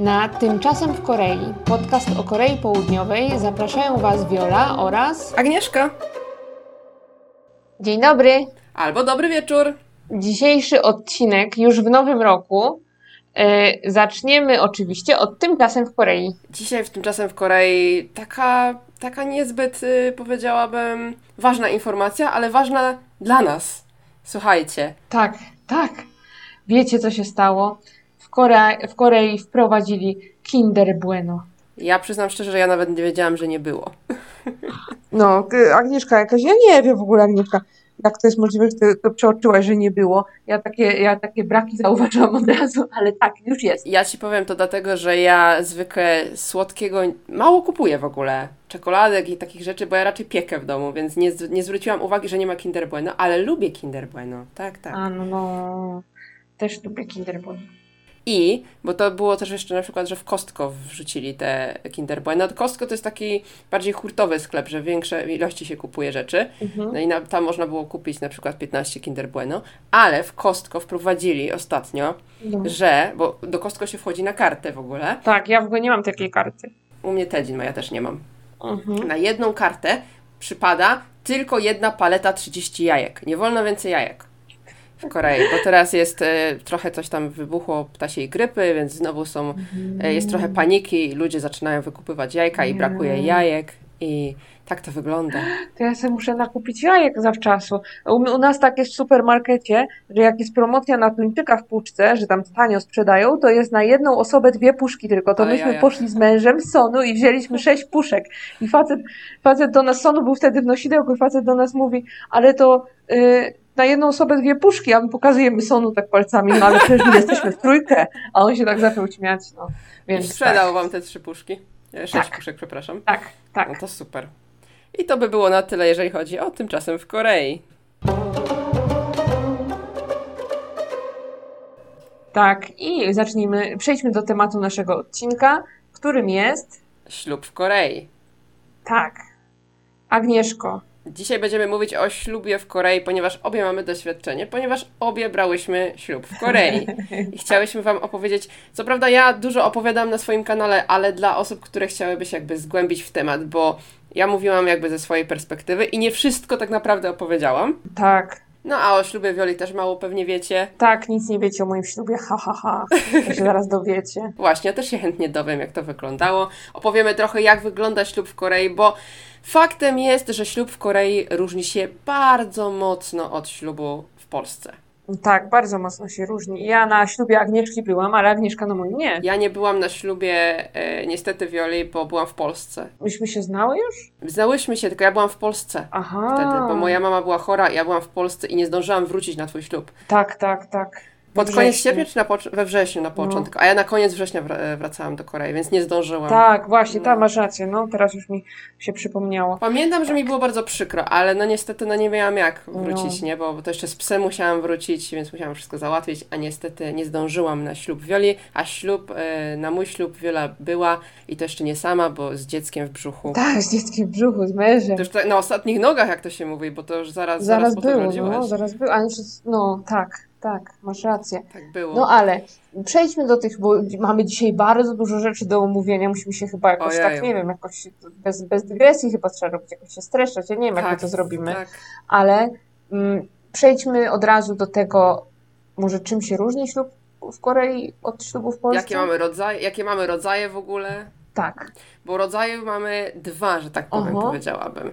Na Tymczasem w Korei, podcast o Korei Południowej, zapraszają Was Viola oraz Agnieszka. Dzień dobry. Albo dobry wieczór. Dzisiejszy odcinek już w nowym roku. Yy, zaczniemy oczywiście od Tymczasem w Korei. Dzisiaj w Tymczasem w Korei taka, taka niezbyt, y, powiedziałabym, ważna informacja, ale ważna dla nas. Słuchajcie. Tak, tak. Wiecie, co się stało? W, Kore w Korei wprowadzili Kinder Bueno. Ja przyznam szczerze, że ja nawet nie wiedziałam, że nie było. No, Agnieszka jakaś, ja nie wiem w ogóle, Agnieszka, jak to jest możliwe, że ty to przeoczyłaś, że nie było. Ja takie, ja takie braki zauważyłam od razu, ale tak, już jest. Ja ci powiem to dlatego, że ja zwykle słodkiego mało kupuję w ogóle. Czekoladek i takich rzeczy, bo ja raczej piekę w domu, więc nie, nie zwróciłam uwagi, że nie ma Kinder Bueno, ale lubię Kinder Bueno. Tak, tak. A no, no, też lubię Kinder Bueno. I, bo to było też jeszcze na przykład, że w Costco wrzucili te Kinder Bueno. Costco to jest taki bardziej hurtowy sklep, że większe ilości się kupuje rzeczy. Mhm. No i na, tam można było kupić na przykład 15 Kinder Bueno, ale w Costco wprowadzili ostatnio, No. że, bo do Costco się wchodzi na kartę w ogóle. Tak, ja w ogóle nie mam takiej karty. U mnie Tedzin ma, ja też nie mam. Mhm. Na jedną kartę przypada tylko jedna paleta 30 jajek. Nie wolno więcej jajek w Korei, bo teraz jest e, trochę coś tam wybuchło ptasiej grypy, więc znowu są, e, jest trochę paniki i ludzie zaczynają wykupywać jajka i brakuje jajek i tak to wygląda. To ja sobie muszę nakupić jajek zawczasu. U, u nas tak jest w supermarkecie, że jak jest promocja na tuńczyka w puszce, że tam tanio sprzedają, to jest na jedną osobę dwie puszki tylko. To Ale myśmy jaja. poszli z mężem z Sonu i wzięliśmy sześć puszek. I facet, facet do nas, Sonu był wtedy w nosidełku i facet do nas mówi, ale to y, na jedną osobę dwie puszki, a my pokazujemy Sonu tak palcami, no ale przecież my jesteśmy w trójkę. A on się tak zaczął śmiać, no. I Więc sprzedał wam te trzy puszki. E, Sześć Tak. puszek, przepraszam. Tak, tak. No to super. I to by było na tyle, jeżeli chodzi o tymczasem w Korei. Tak, i zacznijmy, przejdźmy do tematu naszego odcinka, którym jest, Ślub w Korei. tak, Agnieszko. Dzisiaj będziemy mówić o ślubie w Korei, ponieważ obie mamy doświadczenie, ponieważ obie brałyśmy ślub w Korei. I chciałyśmy Wam opowiedzieć, co prawda ja dużo opowiadam na swoim kanale, ale dla osób, które chciałyby się jakby zgłębić w temat, bo ja mówiłam jakby ze swojej perspektywy i nie wszystko tak naprawdę opowiedziałam. Tak, No a o ślubie Wioli też mało pewnie wiecie. tak, nic nie wiecie o moim ślubie, ha, ha, ha, to się zaraz dowiecie. Właśnie, ja też się chętnie dowiem, jak to wyglądało. Opowiemy trochę, jak wygląda ślub w Korei, bo faktem jest, że ślub w Korei różni się bardzo mocno od ślubu w Polsce. Tak, bardzo mocno się różni. Ja na ślubie Agnieszki byłam, ale Agnieszka na moim nie. Ja nie byłam na ślubie e, niestety Wioli, bo byłam w Polsce. Myśmy się znały już? Znałyśmy się, tylko ja byłam w Polsce Aha. wtedy, bo moja mama była chora, ja byłam w Polsce i nie zdążyłam wrócić na twój ślub. Tak, tak, tak. Pod We koniec wrześniu. sierpnia czy na we wrześniu na początku, a ja na koniec września wra- e, wracałam do Korei, więc nie zdążyłam. Tak, właśnie, No. tam masz rację, no teraz już mi się przypomniało. Pamiętam, że mi było bardzo przykro, ale no niestety no nie miałam jak No. wrócić, nie? Bo, bo to jeszcze z psem musiałam wrócić, więc musiałam wszystko załatwić, a niestety nie zdążyłam na ślub Wioli, a ślub, e, na mój ślub Wiola była i to jeszcze nie sama, bo z dzieckiem w brzuchu. Tak, z dzieckiem w brzuchu, z mężem. To już tak na ostatnich nogach, jak to się mówi, bo to już zaraz, Zaraz zaraz, po tym było, no, zaraz było, ale przez- no tak, tak, masz rację. Tak było. No ale przejdźmy do tych, bo mamy dzisiaj bardzo dużo rzeczy do omówienia. Musimy się chyba jakoś Ojeju. tak, nie wiem, jakoś bez, bez dygresji chyba trzeba robić, jakoś się streszczać. Ja nie wiem, jak my to zrobimy, Tak. ale mm, przejdźmy od razu do tego, może czym się różni ślub w Korei od ślubu w Polsce? Jakie mamy, rodzaje, jakie mamy rodzaje w ogóle? Tak, Bo rodzaje mamy dwa, że tak powiem, Aha. powiedziałabym.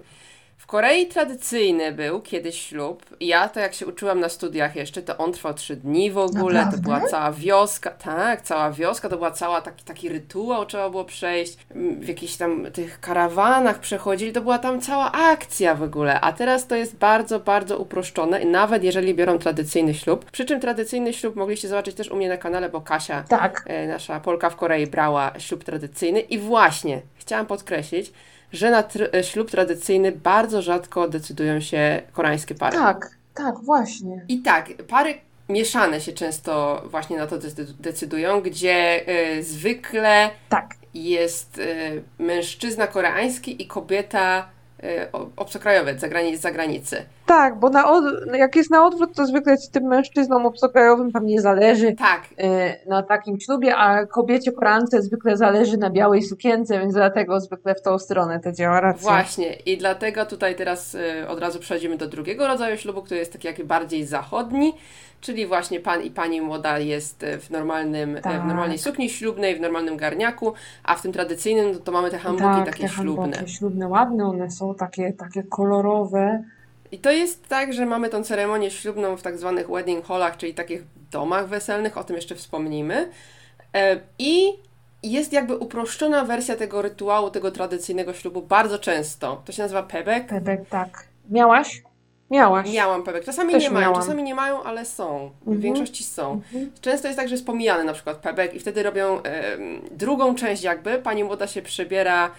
W Korei tradycyjny był kiedyś ślub. Ja to jak się uczyłam na studiach jeszcze, to on trwał trzy dni w ogóle. Naprawdę? To była cała wioska. Tak, cała wioska. To była cała taki, taki rytuał, trzeba było przejść. W jakichś tam tych karawanach przechodzili. To była tam cała akcja w ogóle. A teraz to jest bardzo, bardzo uproszczone. Nawet jeżeli biorą tradycyjny ślub. Przy czym tradycyjny ślub mogliście zobaczyć też u mnie na kanale, bo Kasia tak, e, nasza Polka w Korei brała ślub tradycyjny i właśnie chciałam podkreślić, że na tr- e, ślub tradycyjny bardzo rzadko decydują się koreańskie pary. tak, tak, właśnie. I tak, pary mieszane się często właśnie na to decy- decydują, gdzie e, zwykle Tak, jest e, mężczyzna koreański i kobieta y, obcokrajowiec z zagranicy. Tak, bo na od, jak jest na odwrót, to zwykle z tym mężczyzną obcokrajowym tam nie zależy tak. Y, na takim ślubie, a kobiecie Korance zwykle zależy na białej sukience, więc dlatego zwykle w tą stronę to działa racja. Właśnie i dlatego tutaj teraz y, od razu przechodzimy do drugiego rodzaju ślubu, który jest taki jak bardziej zachodni, czyli właśnie pan i pani młoda jest w normalnym, tak. w normalnej sukni ślubnej, w normalnym garniaku, a w tym tradycyjnym no to mamy te hambuki tak, takie te ślubne. ślubne, ładne, one są takie, takie kolorowe. I to jest tak, że mamy tą ceremonię ślubną w tak zwanych wedding hallach, czyli takich domach weselnych, o tym jeszcze wspomnimy. E, I jest jakby uproszczona wersja tego rytuału, tego tradycyjnego ślubu bardzo często. To się nazywa pebek. Pebek, tak. Miałaś? Miałaś. Miałam pebek. Czasami Też nie mają, miałam. czasami nie mają, ale są. W mhm. większości są. Mhm. Często jest tak, że jest pomijany na przykład pebek i wtedy robią e, drugą część jakby. Pani młoda się przebiera e,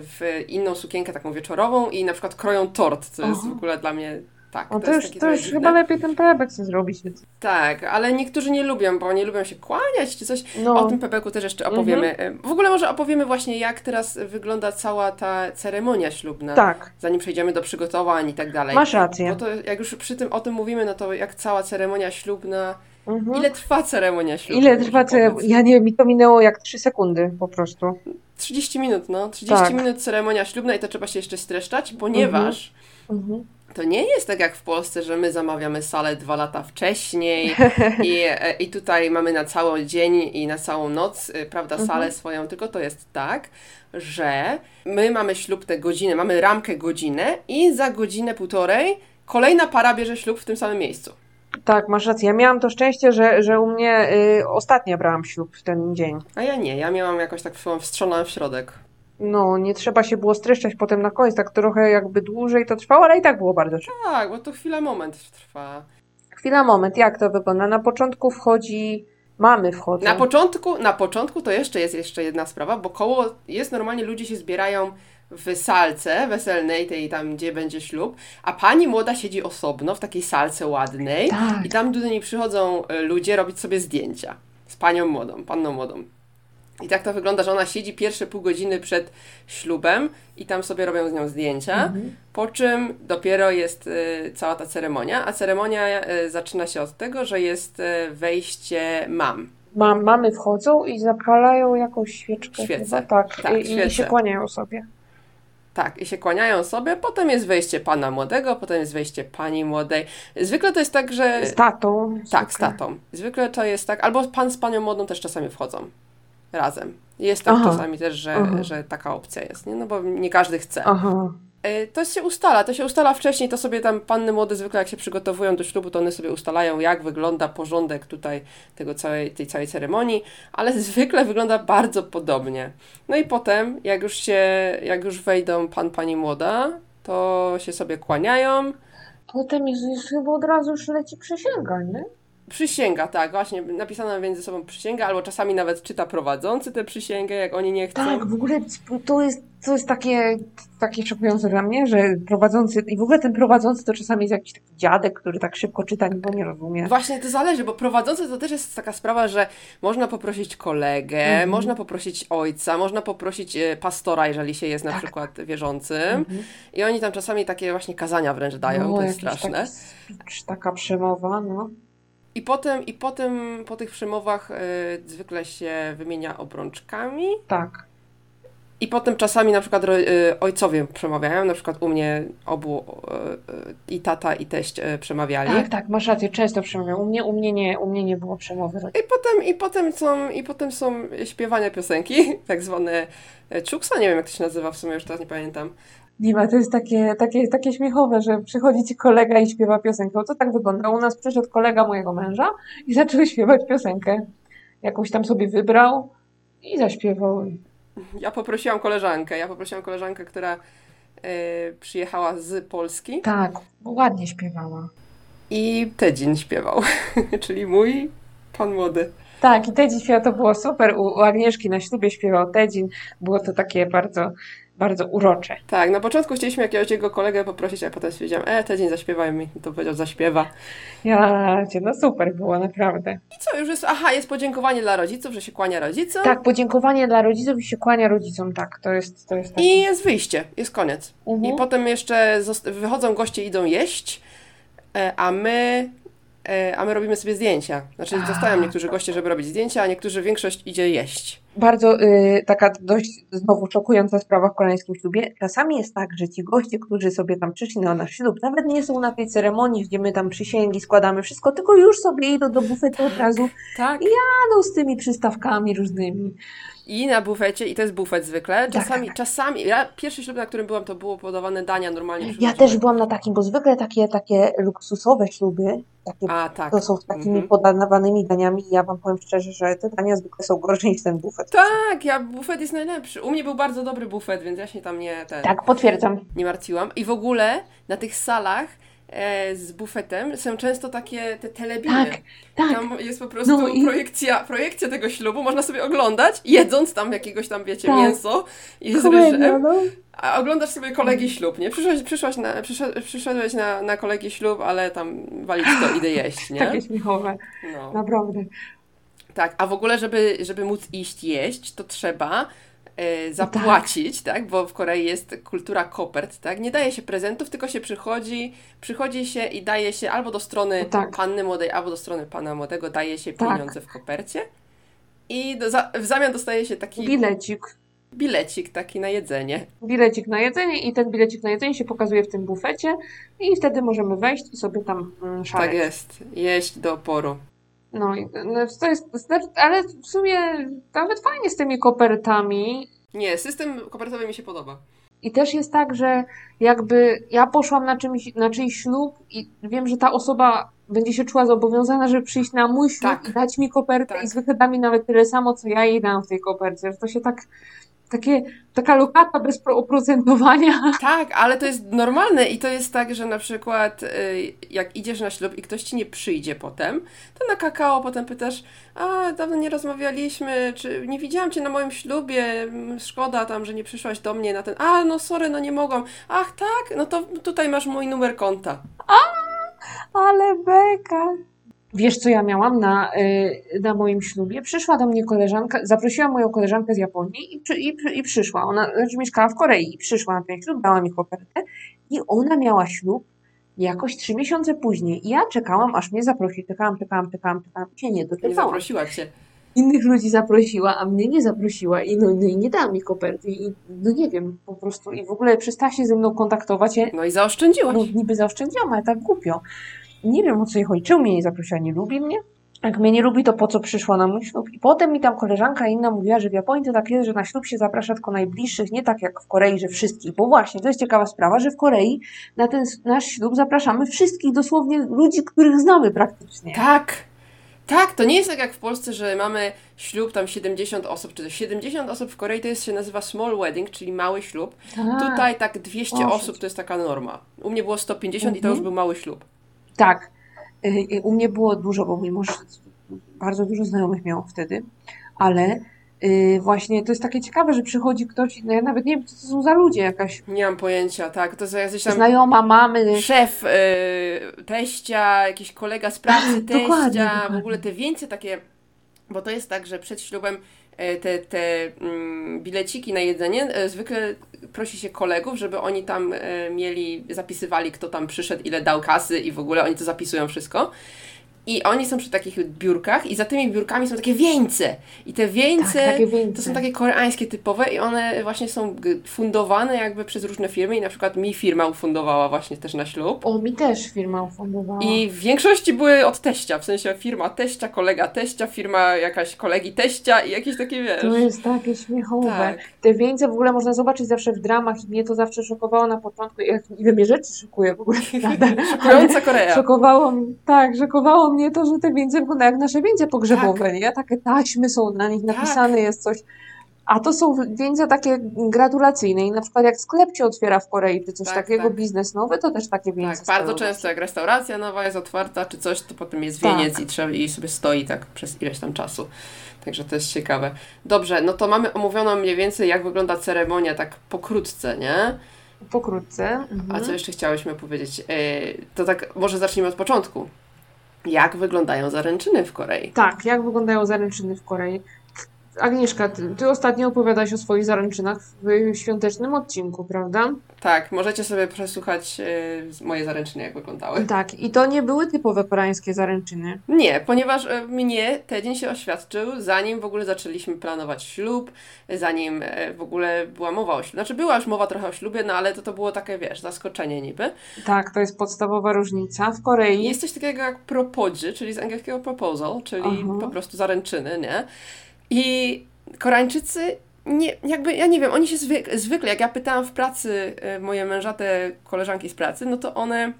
w inną sukienkę taką wieczorową i na przykład kroją tort, co jest w ogóle dla mnie tak, o, to, to, już, to już chyba lepiej ten pebek sobie zrobić. Tak, ale niektórzy nie lubią, bo nie lubią się kłaniać czy coś. No. O tym pebeku też jeszcze opowiemy. Mhm. W ogóle może opowiemy właśnie, jak teraz wygląda cała ta ceremonia ślubna. Tak. Zanim przejdziemy do przygotowań i tak dalej. Masz rację. Bo to jak już przy tym o tym mówimy, no to jak cała ceremonia ślubna Mhm. Ile trwa ceremonia ślubna? Ile trwa ceremonia? Ja nie wiem, mi to minęło jak 3 sekundy po prostu. 30 minut, no. 30 tak. minut ceremonia ślubna i to trzeba się jeszcze streszczać, ponieważ mhm. Mhm to nie jest tak jak w Polsce, że my zamawiamy salę dwa lata wcześniej i, e, i tutaj mamy na cały dzień i na całą noc, y, prawda, salę mhm. swoją, tylko to jest tak, że my mamy ślub tę godzinę, mamy ramkę godzinę i za godzinę, półtorej kolejna para bierze ślub w tym samym miejscu. Tak, masz rację. Ja miałam to szczęście, że, że u mnie y, ostatnia brałam ślub w ten dzień. A ja nie, ja miałam jakoś tak wstrzona w środek. No, nie trzeba się było streszczać potem na koniec, tak trochę jakby dłużej to trwało, ale i tak było bardzo szybko. Tak, bo to chwila moment trwa. Chwila moment, jak to wygląda? Na początku wchodzi, mamy wchodzą. Na początku, na początku to jeszcze jest jeszcze jedna sprawa, bo koło jest normalnie, ludzie się zbierają w salce weselnej, tej tam, gdzie będzie ślub, a pani młoda siedzi osobno w takiej salce ładnej tak. i tam do niej przychodzą e, ludzie robić sobie zdjęcia z panią młodą, panną młodą. I tak to wygląda, że ona siedzi pierwsze pół godziny przed ślubem i tam sobie robią z nią zdjęcia, mhm. po czym dopiero jest y, cała ta ceremonia, a ceremonia y, zaczyna się od tego, że jest y, wejście mam. Mam, mamy wchodzą i zapalają jakąś świeczkę. Świecę. Chyba, tak, tak i, i się kłaniają sobie. Tak, i się kłaniają sobie, potem jest wejście pana młodego, potem jest wejście pani młodej. Zwykle to jest tak, że... Z tatą. Tak, z tatą. Zwykle to jest tak, albo pan z panią młodą też czasami wchodzą razem. Jest tak Aha. czasami też, że, że taka opcja jest, nie? No bo nie każdy chce. Aha. E, to się ustala, to się ustala wcześniej, to sobie tam panny młode zwykle jak się przygotowują do ślubu, to one sobie ustalają jak wygląda porządek tutaj tego całej, tej całej ceremonii, ale zwykle wygląda bardzo podobnie. No i potem, jak już się, jak już wejdą pan, pani młoda, to się sobie kłaniają. Potem jest, jest chyba od razu już leci przysięga, nie? Przysięga, tak, właśnie napisana między sobą przysięga, albo czasami nawet czyta prowadzący tę przysięgę, jak oni nie chcą. Tak, w ogóle to jest, to jest takie, takie szokujące dla mnie, że prowadzący, i w ogóle ten prowadzący to czasami jest jakiś taki dziadek, który tak szybko czyta, bo nie rozumie. Właśnie to zależy, bo prowadzący to też jest taka sprawa, że można poprosić kolegę, mhm. można poprosić ojca, można poprosić e, pastora, jeżeli się jest na tak. przykład wierzącym. Mhm. I oni tam czasami takie właśnie kazania wręcz dają, no, to jest straszne. Tak, taka przemowa, no. I potem, i potem po tych przemowach y, zwykle się wymienia obrączkami. Tak. I potem czasami na przykład y, ojcowie przemawiają, na przykład u mnie obu y, i tata i teść przemawiali. Tak, tak, masz rację, często przemawiają. U mnie, u mnie, nie, u mnie nie było przemowy. I potem, i potem są, i potem są śpiewane piosenki, tak zwane czuksa, nie wiem jak to się nazywa, w sumie już teraz nie pamiętam. Nie ma, to jest takie, takie, takie śmiechowe, że przychodzi ci kolega i śpiewa piosenkę. To tak wygląda. U nas przyszedł kolega mojego męża i zaczął śpiewać piosenkę. Jakąś tam sobie wybrał i zaśpiewał. Ja poprosiłam koleżankę. Ja poprosiłam koleżankę, która yy, przyjechała z Polski. Tak, ładnie śpiewała. I Tedzin śpiewał, czyli mój pan młody. Tak, i Tedzin śpiewał, to było super. U, u Agnieszki na ślubie śpiewał Tedzin. Było to takie bardzo bardzo urocze. Tak, na początku chcieliśmy jakiegoś jego kolegę poprosić, a potem stwierdziłam, e, ten dzień zaśpiewaj mi, to powiedział, zaśpiewa. Ja cię, no super było, naprawdę. I co, już jest, aha, jest podziękowanie dla rodziców, że się kłania rodzicom. Tak, podziękowanie dla rodziców i się kłania rodzicom, tak, to jest, to jest. I jest wyjście, jest koniec. Mhm. I potem jeszcze wychodzą goście, idą jeść, e, a my, a my robimy sobie zdjęcia. Znaczy A. zostają niektórzy goście, żeby robić zdjęcia, a niektórzy, większość idzie jeść. Bardzo y, taka dość znowu szokująca sprawa w koreańskim ślubie. Czasami jest tak, że ci goście, którzy sobie tam przyszli na nasz ślub, nawet nie są na tej ceremonii, gdzie my tam przysięgi składamy wszystko, tylko już sobie idą do bufetu od razu, Tak. jadą z tymi przystawkami różnymi. I na bufecie, i to jest bufet zwykle. Czasami, tak. czasami, ja pierwszy ślub, na którym byłam, to było podawane dania normalnie. Ja też byłam na takim, bo zwykle takie, takie luksusowe śluby, takie A, tak. to są z takimi Mhm. podawanymi daniami i ja wam powiem szczerze, że te dania zwykle są gorsze niż ten bufet. Tak, ja, bufet jest najlepszy. U mnie był bardzo dobry bufet, więc ja się tam nie, ten, Tak, potwierdzam. nie martwiłam. I w ogóle na tych salach z bufetem są często takie te telebimy. Tak, tak. Tam jest po prostu No i- projekcja, projekcja tego ślubu, można sobie oglądać, jedząc tam jakiegoś tam, wiecie, Tak. mięso i z ryżem, no. a oglądasz sobie kolegi ślub, nie? Przyszłaś, przyszłaś na, przyszedłeś, przyszedłeś na, na kolegi ślub, ale tam walić to, idę jeść, nie? Takie śmiechowe, No. naprawdę. Tak, a w ogóle, żeby, żeby móc iść jeść, to trzeba e, zapłacić, tak. Bo w Korei jest kultura kopert, tak? Nie daje się prezentów, tylko się przychodzi, przychodzi się i daje się albo do strony No tak. panny młodej, albo do strony pana młodego, daje się Tak. pieniądze w kopercie. I do, za, w zamian dostaje się taki Bilecik. bilecik taki na jedzenie. Bilecik na jedzenie i ten bilecik na jedzenie się pokazuje w tym bufecie i wtedy możemy wejść i sobie tam mm, szaleć. Tak jest. Jeść do oporu. No, no to jest, znaczy, ale w sumie nawet fajnie z tymi kopertami. Nie, system kopertowy mi się podoba. I też jest tak, że jakby ja poszłam na, czymś, na czyjś ślub i wiem, że ta osoba będzie się czuła zobowiązana, żeby przyjść na mój ślub Tak. i dać mi kopertę Tak. i zwykle da mi nawet tyle samo, co ja jej dam w tej kopercie. Że to się tak, takie, taka lokata bez pro- oprocentowania. Tak, ale to jest normalne i to jest tak, że na przykład y, jak idziesz na ślub i ktoś ci nie przyjdzie potem, to na kakao potem pytasz, a dawno nie rozmawialiśmy, czy nie widziałam cię na moim ślubie, mm, szkoda tam, że nie przyszłaś do mnie na ten, a no sorry, no nie mogłam, ach tak, no to tutaj masz mój numer konta. Ale beka. Wiesz, co ja miałam na, y, na moim ślubie? Przyszła do mnie koleżanka, zaprosiłam moją koleżankę z Japonii i, i, i przyszła. Ona znaczy, mieszkała w Korei i przyszła na ten ślub, dała mi kopertę i ona miała ślub jakoś trzy miesiące później. I ja czekałam, aż mnie zaprosi. Czekałam, czekałam, czekałam, czekałam i się nie Nie doczekałam. zaprosiła cię. Innych ludzi zaprosiła, a mnie nie zaprosiła i no, no i nie dała mi koperty. I no nie wiem, po prostu i w ogóle przestała się ze mną kontaktować. Ja, No i zaoszczędziłaś. no niby zaoszczędziłam, ale tak głupio. Nie wiem o co jej chodzi. Czemu mnie nie zaprosiła? Nie lubi mnie? Jak mnie nie lubi, to po co przyszła na mój ślub? I potem mi tam koleżanka inna mówiła, że w Japonii to tak jest, że na ślub się zaprasza tylko najbliższych, nie tak jak w Korei, że wszystkich. Bo właśnie, to jest ciekawa sprawa, że w Korei na ten nasz ślub zapraszamy wszystkich, dosłownie ludzi, których znamy praktycznie. Tak. Tak, to nie jest tak jak w Polsce, że mamy ślub tam 70 osób, czy to 70 osób w Korei to jest, się nazywa small wedding, czyli mały ślub. Tak. Tutaj tak 200 O, osób to jest taka norma. U mnie było 150 i to Mhm. już był mały ślub. Tak. Y, y, U mnie było dużo, bo mój mąż bardzo dużo znajomych miał wtedy, ale y, właśnie to jest takie ciekawe, że przychodzi ktoś, no ja nawet nie wiem, co to są za ludzie, jakaś Nie mam pojęcia, tak. To jest jakiś tam znajoma mamy. szef y, teścia, jakiś kolega z pracy teścia, Dokładnie, w dokładnie. ogóle te wieńce takie, bo to jest tak, że przed ślubem e, te, te mm, bileciki na jedzenie e, zwykle prosi się kolegów, żeby oni tam e, mieli, zapisywali kto tam przyszedł, ile dał kasy i w ogóle oni to zapisują wszystko. I oni są przy takich biurkach i za tymi biurkami są takie wieńce. I te wieńce Tak, wieńce. to są takie koreańskie typowe i one właśnie są g- fundowane jakby przez różne firmy i na przykład mi firma ufundowała właśnie też na ślub. O, mi też firma ufundowała. I w większości były od teścia, w sensie firma teścia, kolega teścia, firma jakaś kolegi teścia i jakieś takie, wiesz... To jest takie śmiechowe. Tak. Te wieńce w ogóle można zobaczyć zawsze w dramach i mnie to zawsze szokowało na początku. Ile mnie rzeczy szokuje w ogóle. Szokująca Korea. Szokowało mnie, tak, szokowało mnie to, że te wieńce wyglądają jak nasze wieńce pogrzebowe, Tak. nie? Takie taśmy są na nich, napisane jest coś. A to są wieńce takie gratulacyjne i na przykład jak sklep się otwiera w Korei, czy coś Tak, takiego, tak. biznes nowy, to też takie wieńce Tak, bardzo często jak restauracja nowa jest otwarta, czy coś, to potem jest Tak. wieniec i, trzeba, i sobie stoi tak przez ileś tam czasu. Także to jest ciekawe. Dobrze, no to mamy omówioną mniej więcej, jak wygląda ceremonia, tak pokrótce, nie? Pokrótce. Mhm. A co jeszcze chciałyśmy powiedzieć? E, To tak, może zacznijmy od początku. Jak wyglądają zaręczyny w Korei? Tak, jak wyglądają zaręczyny w Korei? Agnieszka, ty, ty ostatnio opowiadaś o swoich zaręczynach w świątecznym odcinku, prawda? Tak, możecie sobie przesłuchać e, moje zaręczyny, jak wyglądały. Tak, i to nie były typowe koreańskie zaręczyny. Nie, ponieważ e, mnie ten dzień się oświadczył, zanim w ogóle zaczęliśmy planować ślub, zanim e, w ogóle była mowa o ślubie. Znaczy była już mowa trochę o ślubie, no ale to, to było takie, wiesz, zaskoczenie niby. Tak, to jest podstawowa różnica. W Korei Jest coś takiego jak propodzy, czyli z angielskiego proposal, czyli Aha. po prostu zaręczyny, nie? I Koreańczycy nie, jakby, ja nie wiem, oni się zwyk, zwykle, jak ja pytałam w pracy e, moje mężate koleżanki z pracy, no to one,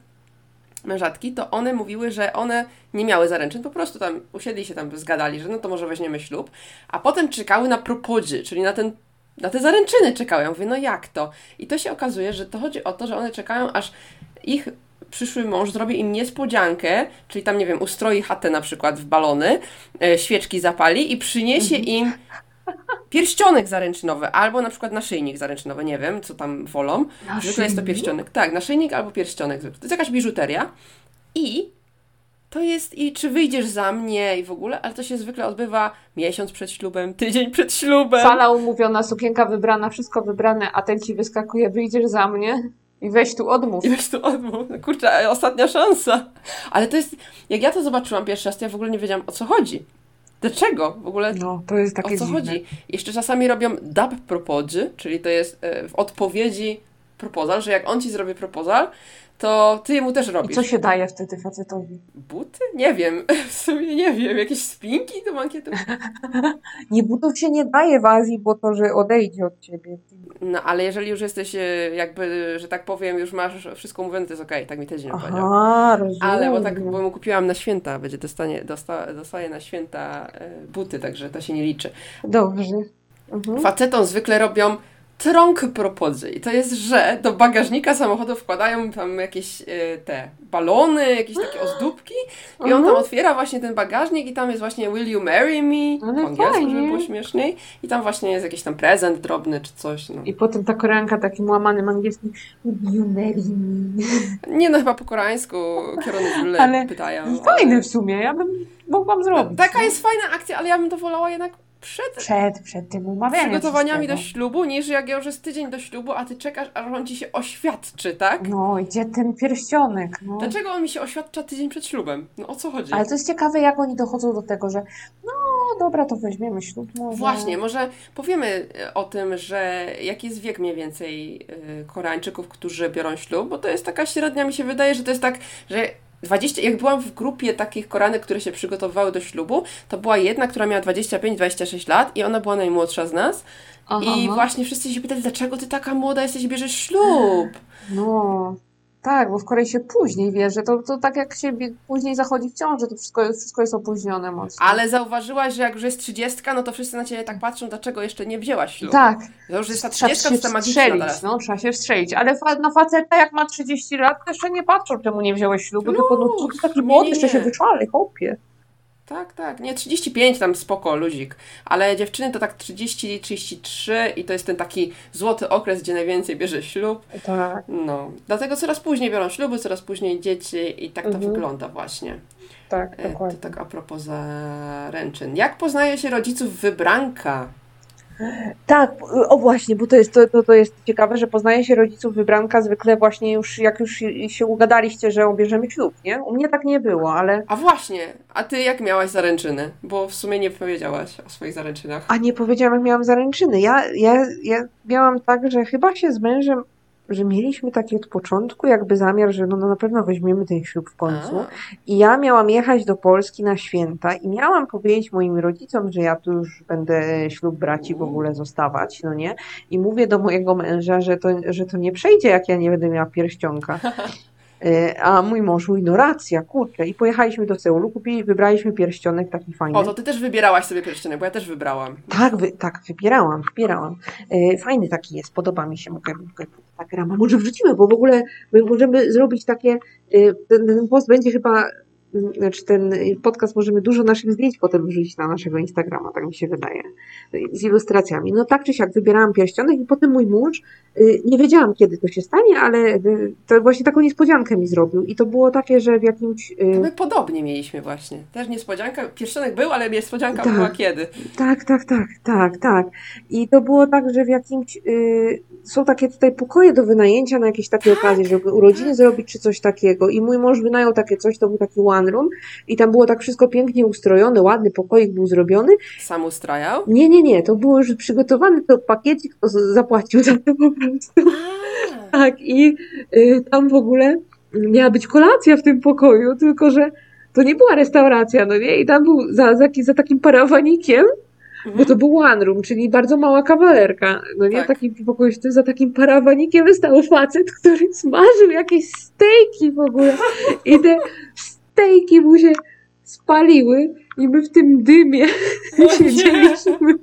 mężatki, to one mówiły, że one nie miały zaręczyn, po prostu tam usiedli się tam, zgadali, że no to może weźmiemy ślub, a potem czekały na propodzy, czyli na ten na te zaręczyny czekały. Ja mówię, no jak to? I to się okazuje, że to chodzi o to, że one czekają, aż ich przyszły mąż zrobi im niespodziankę, czyli tam, nie wiem, ustroi chatę na przykład w balony, e, świeczki zapali i przyniesie im pierścionek zaręczynowy, albo na przykład naszyjnik zaręczynowy, nie wiem, co tam wolą. Zwykle jest to pierścionek. Tak, naszyjnik albo pierścionek. To jest jakaś biżuteria. I to jest i czy wyjdziesz za mnie i w ogóle, ale to się zwykle odbywa miesiąc przed ślubem, tydzień przed ślubem. Sala umówiona, sukienka wybrana, wszystko wybrane, a ten ci wyskakuje, wyjdziesz za mnie i weź tu odmów. I weź tu odmów. No kurczę, ostatnia szansa. Ale to jest, jak ja to zobaczyłam pierwszy raz, to ja w ogóle nie wiedziałam o co chodzi. Dlaczego w ogóle No, to jest takie o co dziwne. chodzi? Jeszcze czasami robią dub propodzy, czyli to jest e, w odpowiedzi proposal, że jak on ci zrobi proposal, to ty mu też I robisz. co się daje wtedy facetowi? Buty? Nie wiem. W sumie nie wiem. Jakieś spinki do mankietu? Nie, butów się nie daje w Azji, bo to, że odejdzie od ciebie. No, ale jeżeli już jesteś e, jakby, że tak powiem, już masz wszystko mówione, to jest okej. Tak mi też nie powiedział. Aha, rozumiem. Ale bo tak, bo mu kupiłam na święta, będzie dostanie, dosta, dostaje na święta e, buty, także to się nie liczy. Dobrze. Mhm. Facetom zwykle robią trąg propodzy i to jest, że do bagażnika samochodu wkładają tam jakieś e, te balony, jakieś takie ozdóbki i on tam Mhm. otwiera właśnie ten bagażnik i tam jest właśnie Will you marry me? Ale po angielsku, żeby było śmieszniej. I tam właśnie jest jakiś tam prezent drobny czy coś. No. I potem ta koreanka takim łamanym angielskim Would you marry me? Nie no, chyba po koreańsku kierunek Ale pytają. Fajne w sumie, ja bym mogłam zrobić. Taka no. jest fajna akcja, ale ja bym to wolała jednak przed Przed, przed tym umawianiem. przygotowaniami do ślubu, niż jak już jest tydzień do ślubu, a ty czekasz, aż on ci się oświadczy, tak? No, gdzie ten pierścionek? No. Dlaczego on mi się oświadcza tydzień przed ślubem? No o co chodzi? Ale to jest ciekawe, jak oni dochodzą do tego, że no dobra, to weźmiemy ślub. Może. Właśnie, może powiemy e, o tym, że jaki jest wiek mniej więcej e, Koreańczyków, którzy biorą ślub, bo to jest taka średnia, mi się wydaje, że to jest tak, że 20, jak byłam w grupie takich Koreanek, które się przygotowywały do ślubu, to była jedna, która miała 25-26 lat i ona była najmłodsza z nas. Aha, I aha. właśnie wszyscy się pytali, dlaczego ty taka młoda jesteś bierzesz ślub? No, tak, bo w Korei się później wie, że to, to tak jak się później zachodzi w ciąży, to wszystko, jest- wszystko jest opóźnione mocno. Ale zauważyłaś, że jak już jest 30, no to wszyscy na ciebie tak patrzą, dlaczego jeszcze nie wzięłaś ślubu. Tak, To już jest ta 30, to magiczna teraz. no, trzeba się strzelić. Ale fa- na faceta jak ma 30 lat, to jeszcze nie patrzą, czemu nie wziąłeś ślubu, tylko no, ty taki młody, jeszcze się wyczali, chłopie. Tak, tak. Nie, 35 tam spoko, luzik. Ale dziewczyny to tak 30, 33 i to jest ten taki złoty okres, gdzie najwięcej bierze ślub. Tak. No. Dlatego coraz później biorą śluby, coraz później dzieci i tak to Mhm. wygląda właśnie. Tak, E, To dokładnie. tak a propos zaręczyn. Jak poznaje się rodziców wybranka? Tak, o właśnie, bo to jest, to, to, to jest ciekawe, że poznaje się rodziców wybranka zwykle właśnie już, jak już się- ugadaliście, że obierzemy ślub, nie? U mnie tak nie było, ale... A właśnie, a ty jak miałaś zaręczyny? Bo w sumie nie powiedziałaś o swoich zaręczynach. A nie powiedziałam, jak miałam zaręczyny. Ja, ja, ja miałam tak, że chyba się z mężem, że mieliśmy taki od początku jakby zamiar, że no, no na pewno weźmiemy ten ślub w końcu. A, I ja miałam jechać do Polski na święta i miałam powiedzieć moim rodzicom, że ja tu już będę ślub braci w ogóle zostawać, no nie? I mówię do mojego męża, że to, że to nie przejdzie, jak ja nie będę miała pierścionka. E, A mój mąż mówi, no racja, kurczę. I pojechaliśmy do Seulu, kupili, wybraliśmy pierścionek taki fajny. O, to ty też wybierałaś sobie pierścionek, bo ja też wybrałam. Tak, wy, tak, wybierałam, wybierałam. E, fajny taki jest, podoba mi się. Mogę, mogę Instagrama, może wrzucimy, bo w ogóle my możemy zrobić takie, e, ten, ten post będzie chyba, znaczy ten podcast możemy dużo naszych zdjęć potem wrzucić na naszego Instagrama, tak mi się wydaje, z ilustracjami. No tak czy siak wybierałam pierścionek i potem mój mąż, e, nie wiedziałam kiedy to się stanie, ale e, to właśnie taką niespodziankę mi zrobił i to było takie, że w jakimś... e, To my podobnie mieliśmy właśnie. Też niespodzianka, pierścionek był, ale niespodzianka Tak. była kiedy. Tak, tak, tak, tak, tak. I to było tak, że w jakimś. Y, są takie tutaj pokoje do wynajęcia na jakieś takie okazje, żeby urodziny zrobić czy coś takiego. I mój mąż wynajął takie coś, to był taki one room i tam było tak wszystko pięknie ustrojone, ładny pokoik był zrobiony. Sam ustrajał. Nie, nie, nie, to było już przygotowane, to pakiecik to zapłacił za to po prostu. Tak, i y, tam w ogóle miała być kolacja w tym pokoju, tylko że to nie była restauracja, no nie? I tam był za, za, za takim parawanikiem, bo to był one room, czyli bardzo mała kawalerka. No nie, Tak. taki pokój, w tym za takim parawanikiem stał facet, który smażył jakieś stejki w ogóle. I te stejki mu się spaliły i my w tym dymie siedzieliśmy.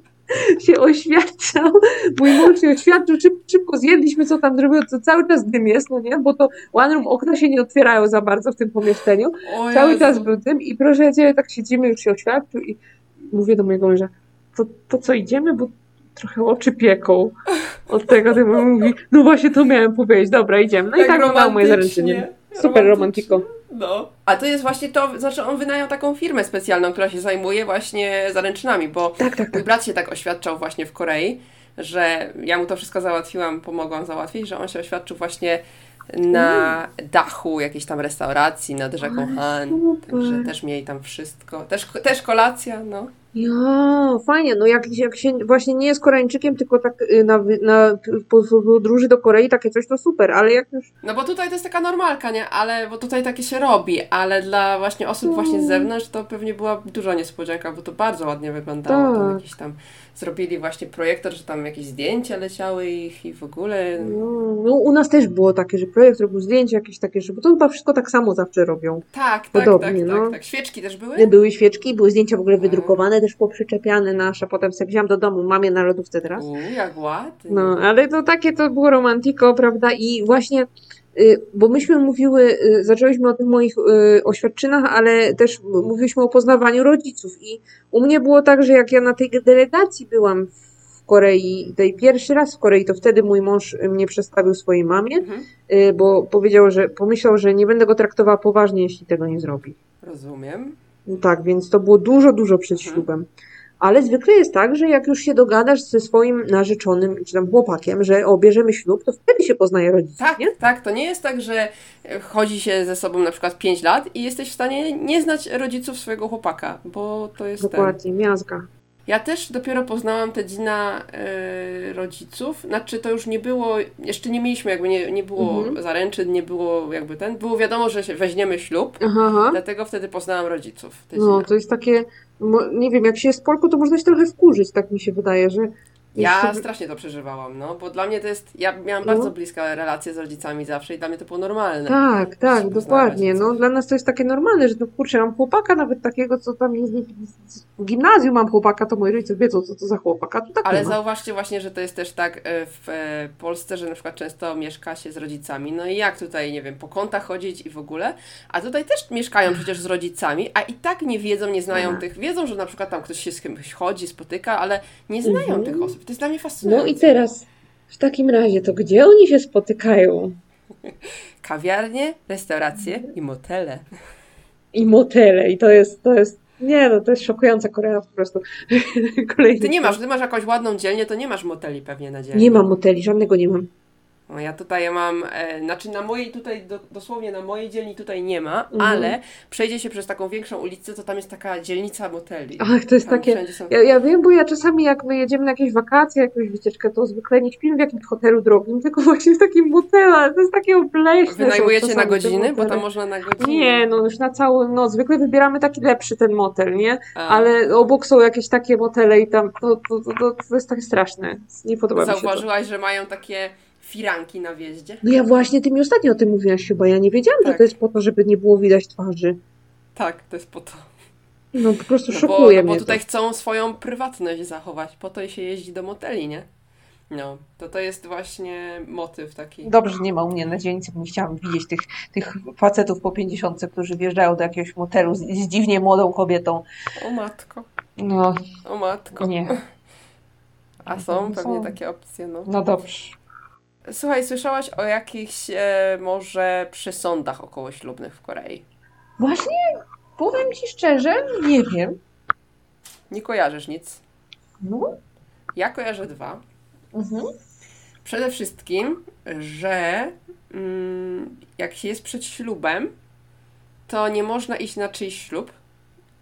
Się oświadczał. Mój mąż się oświadczył, szyb, szybko zjedliśmy, co tam zrobiło, to cały czas dym jest, no nie? Bo to one room, okna się nie otwierają za bardzo w tym pomieszczeniu. O Cały Jezu. czas był dym i proszę cię, tak siedzimy, już się oświadczył i mówię do mojego męża, to, to co idziemy, bo trochę oczy pieką od tego, ty mówi, no właśnie to miałem powiedzieć, dobra, idziemy. No i tak wyglądało moje romantycznie. Super romantiko. No. A to jest właśnie to, znaczy on wynajął taką firmę specjalną, która się zajmuje właśnie zaręczynami, bo Tak, tak, mój tak. brat się tak oświadczał właśnie w Korei, że ja mu to wszystko załatwiłam, pomogłam załatwić, że on się oświadczył właśnie na dachu jakiejś tam restauracji nad rzeką Han. Także też mieli tam wszystko. Też, też kolacja, no. Ja, fajnie, no jak, jak się właśnie nie jest Koreańczykiem, tylko tak y, na, na po- po- podróży do Korei, takie coś to super, ale jak już No bo tutaj to jest taka normalka, nie? Ale, bo tutaj takie się robi, ale dla właśnie osób właśnie z zewnątrz to pewnie była duża niespodzianka, bo to bardzo ładnie wyglądało. Tam Tak. jakiś tam zrobili właśnie projektor, że tam jakieś zdjęcia leciały ich i w ogóle. No, no, u nas też było takie, że projekt robił zdjęcia jakieś takie, że bo to chyba wszystko tak samo zawsze robią. Tak, tak, Podobnie, tak, no. tak, tak. Świeczki też były? Były świeczki, były zdjęcia w ogóle wydrukowane, też poprzyczepiane nasze, potem sobie wziąłam do domu, mamie na lodówce teraz. Uuu, jak ładnie. No, ale to takie to było romantiko, prawda? I właśnie, bo myśmy mówiły, y, zaczęłyśmy o tych moich y, oświadczynach, ale też mówiliśmy o poznawaniu rodziców. I u mnie było tak, że jak ja na tej delegacji byłam w Korei, tej pierwszy raz w Korei, to wtedy mój mąż mnie przedstawił swojej mamie, Mhm, y, bo powiedział, że pomyślał, że nie będę go traktowała poważnie, jeśli tego nie zrobi. rozumiem. Tak, więc to było dużo, dużo przed ślubem. Ale zwykle jest tak, że jak już się dogadasz ze swoim narzeczonym, czy tam chłopakiem, że o, bierzemy ślub, to wtedy się poznaje rodziców, Tak, nie? tak, to nie jest tak, że e, chodzi się ze sobą na przykład 5 lat i jesteś w stanie nie znać rodziców swojego chłopaka, bo to jest ten. Dokładnie, miazga. Ja też dopiero poznałam te dzina e, rodziców. Znaczy to już nie było, jeszcze nie mieliśmy jakby, nie, nie było Mhm. zaręczyn, nie było jakby ten. Było wiadomo, że się weźmiemy ślub, Aha, aha. dlatego wtedy poznałam rodziców. No, to jest takie, nie wiem, jak się jest Polką, to można się trochę wkurzyć, tak mi się wydaje, że... Ja strasznie to przeżywałam, no, bo dla mnie to jest, ja miałam No. bardzo bliskie relacje z rodzicami zawsze i dla mnie to było normalne. Tak, tak, dokładnie. No, dla nas to jest takie normalne, że no kurczę, mam chłopaka nawet takiego, co tam jest, w gimnazjum mam chłopaka, to moi rodzice wiedzą, co to za chłopaka, to tak Ale zauważcie właśnie, że to jest też tak e, w e, Polsce, że na przykład często mieszka się z rodzicami. No i jak tutaj, nie wiem, po kątach chodzić i w ogóle. A tutaj też mieszkają przecież z rodzicami, a i tak nie wiedzą, nie znają Tak. tych. Wiedzą, że na przykład tam ktoś się z kimś chodzi, spotyka, ale nie znają Mhm. tych osób. To jest dla mnie No fascynujące. i teraz, w takim razie, to gdzie oni się spotykają? Kawiarnie, restauracje i motele. I motele, i to jest, to jest, nie no, to jest szokująca Korea po prostu. Kolejny Ty nie masz, ty masz jakąś ładną dzielnię, to nie masz moteli pewnie na dzielni. Nie mam moteli, żadnego nie mam. No ja tutaj mam, e, znaczy na mojej tutaj, do, dosłownie na mojej dzielni tutaj nie ma, Mhm. ale przejdzie się przez taką większą ulicę, to tam jest taka dzielnica moteli. Ach, to jest Tam takie, są- ja, ja wiem, bo ja czasami jak my jedziemy na jakieś wakacje, jakąś wycieczkę, to zwykle nie śpimy w jakimś hotelu drogim, tylko właśnie w takim motelu, to jest takie obleśne. Wynajmujecie na godziny, bo tam można na godziny. Nie, no już na całą noc. Zwykle wybieramy taki lepszy ten motel, nie? A, Ale obok są jakieś takie motele i tam to, to, to, to, jest takie straszne. Nie podoba mi się to. Zauważyłaś, że mają takie firanki na wjeździe. No ja właśnie ty mi ostatnio o tym mówiłaś chyba. Ja nie wiedziałam, Tak. że to jest po to, żeby nie było widać twarzy. Tak, to jest po to. No po prostu No bo, szokuje no bo mnie tutaj to. chcą swoją prywatność zachować, po to się jeździ do moteli, nie? No, to to jest właśnie motyw taki. Dobrze, że nie ma u mnie na dzielnicy, bo nie chciałam widzieć tych, tych facetów po 50, którzy wjeżdżają do jakiegoś motelu z, z dziwnie młodą kobietą. O matko, No, o matko. nie. A są No pewnie są. takie opcje, no. No dobrze. Słuchaj, słyszałaś o jakichś e, może przesądach okołoślubnych w Korei? Właśnie, powiem Ci szczerze, nie wiem. Nie kojarzysz nic. No, Ja kojarzę dwa. mhm. Przede wszystkim, że mm, jak się jest przed ślubem, to nie można iść na czyjś ślub.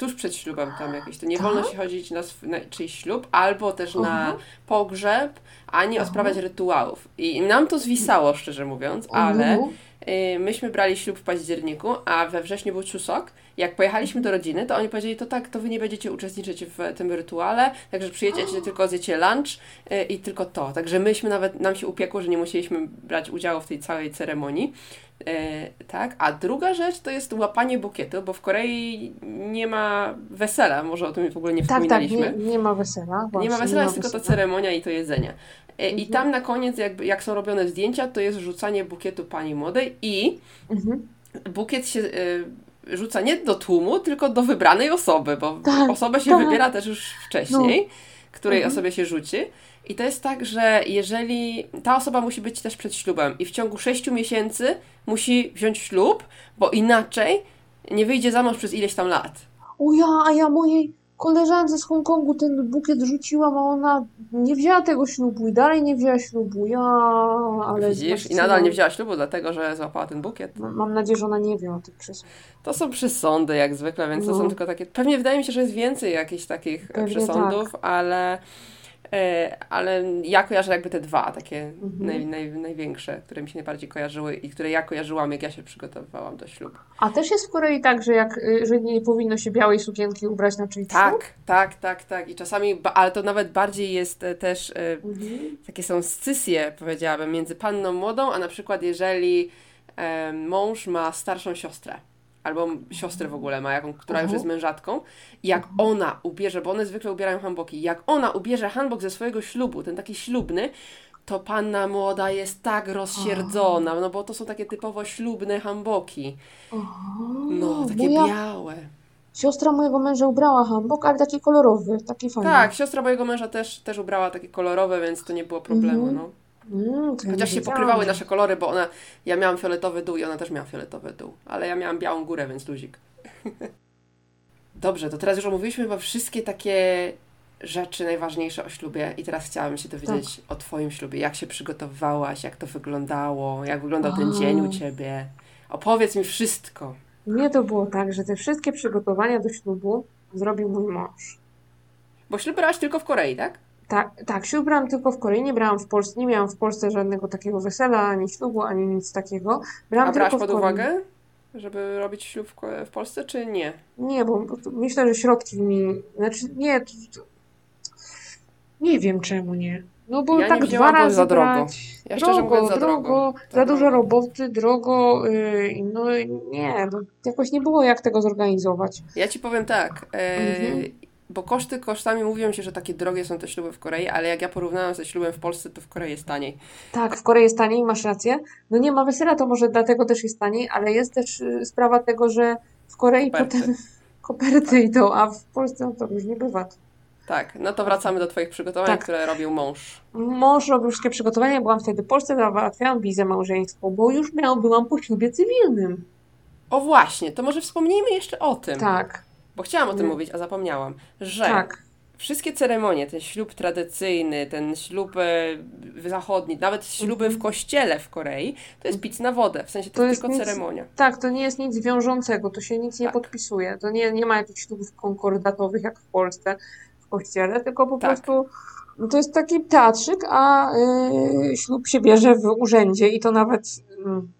Tuż przed ślubem tam jakieś. To nie Tak? wolno się chodzić na, sw- na czyjś ślub, albo też na Aha. pogrzeb, ani Aha. odprawiać rytuałów. I nam to zwisało, szczerze mówiąc, ale Mhm. y, myśmy brali ślub w październiku, a we wrześniu był Czusok. Jak pojechaliśmy do rodziny, to oni powiedzieli, to tak, to wy nie będziecie uczestniczyć w tym rytuale, także przyjedziecie tylko zjecie lunch y, i tylko to. Także myśmy nawet, nam się upiekło, że nie musieliśmy brać udziału w tej całej ceremonii. Y, tak, a druga rzecz to jest łapanie bukietu, bo w Korei nie ma wesela, może o tym w ogóle nie Tak, tak, wspominaliśmy. nie, nie ma wesela. Właśnie, Nie ma wesela, jest tylko to wesela. ceremonia i to jedzenie. E, I Mhm. tam na koniec, jakby, jak są robione zdjęcia, to jest rzucanie bukietu pani młodej i Mhm. bukiet się e, rzuca nie do tłumu, tylko do wybranej osoby, bo Tak, osobę się tak. No. wybiera też już wcześniej, której Mhm. osobie się rzuci. I to jest tak, że jeżeli ta osoba musi być też przed ślubem i w ciągu 6 miesięcy musi wziąć ślub, bo inaczej nie wyjdzie za mąż przez ileś tam lat. O ja, a ja mojej koleżance z Hongkongu ten bukiet rzuciłam, a ona nie wzięła tego ślubu i dalej nie wzięła ślubu. Ja, ale Widzisz? I nadal nie wzięła ślubu, dlatego że złapała ten bukiet. mam- Mam nadzieję, że ona nie wie o tych przesłach. To są przesądy jak zwykle, więc to No. są tylko takie. Pewnie wydaje mi się, że jest więcej jakichś takich Pewnie przesądów, ale, e, ale ja kojarzę jakby te dwa takie Mhm. naj, naj, największe, które mi się najbardziej kojarzyły i które ja kojarzyłam, jak ja się przygotowywałam do ślubu. A też jest w Korei tak, że, jak, y, że nie powinno się białej sukienki ubrać na ślub? Tak, tak, tak, tak. I czasami, ale to nawet bardziej jest e, też. E, Mhm. takie są scysje, powiedziałabym, między panną młodą, a na przykład jeżeli e, mąż ma starszą siostrę. Albo siostrę w ogóle ma, jaką, która już Mhm. jest mężatką. Jak ona ubierze, bo one zwykle ubierają hanboki, jak ona ubierze hanbok ze swojego ślubu, ten taki ślubny, to panna młoda jest tak rozsierdzona, no bo to są takie typowo ślubne hanboki. No, takie ja, białe. siostra mojego męża ubrała hanbok, ale taki kolorowy, taki fajny. Tak, siostra mojego męża też, też ubrała takie kolorowe, więc to nie było problemu, Mhm. no. Mm, Chociaż się wiedziałam. pokrywały nasze kolory, bo ona, ja miałam fioletowy dół i ona też miała fioletowy dół, ale ja miałam białą górę, więc luzik. Dobrze, to teraz już omówiliśmy chyba wszystkie takie rzeczy najważniejsze o ślubie i teraz chciałabym się dowiedzieć Tak. o Twoim ślubie. Jak się przygotowywałaś, jak to wyglądało, jak wyglądał ten dzień u Ciebie. Opowiedz mi wszystko. Nie to było tak, że te wszystkie przygotowania do ślubu zrobił mój mąż. Bo ślub brałaś tylko w Korei, tak? Tak, tak, ślub brałam tylko w Korei, nie brałam w Polsce, nie miałam w Polsce żadnego takiego wesela, ani ślubu, ani nic takiego. Brałam A brałaś pod uwagę, żeby robić ślub w, Polsce, czy nie? Nie, bo myślę, że środki mi, znaczy nie, nie wiem czemu nie. No bo Ja tak dwa razy za drogo. brać. Ja szczerze drogo, mówiąc za drogo, drogo. za Za dużo roboty, drogo, yy, no nie, no, jakoś nie było jak tego zorganizować. Ja ci powiem tak, e, Mhm. Bo koszty kosztami mówią się, że takie drogie są te śluby w Korei, ale jak ja porównałam ze ślubem w Polsce, to w Korei jest taniej. Tak, w Korei jest taniej, masz rację. No nie ma wesela, to może dlatego też jest taniej, ale jest też y, sprawa tego, że w Korei Koperty. potem koperty idą, a w Polsce no to różnie bywa. Tak, no to wracamy do Twoich przygotowań, Tak. które robił mąż. Mąż robił wszystkie przygotowania, byłam wtedy w Polsce, załatwiałam wizę małżeńską, bo już miałam, byłam po ślubie cywilnym. O właśnie, to może wspomnijmy jeszcze o tym, Tak, bo chciałam o tym mówić, a zapomniałam, że tak. wszystkie ceremonie, ten ślub tradycyjny, ten ślub e, zachodni, nawet śluby w kościele w Korei, to jest pic na wodę, w sensie to, To jest tylko nic- ceremonia. Tak, to nie jest nic wiążącego, to się nic nie Tak. podpisuje. To nie, nie ma jakichś ślubów konkordatowych jak w Polsce w kościele, tylko po Tak. prostu no to jest taki teatrzyk, a y, ślub się bierze w urzędzie i to nawet mm,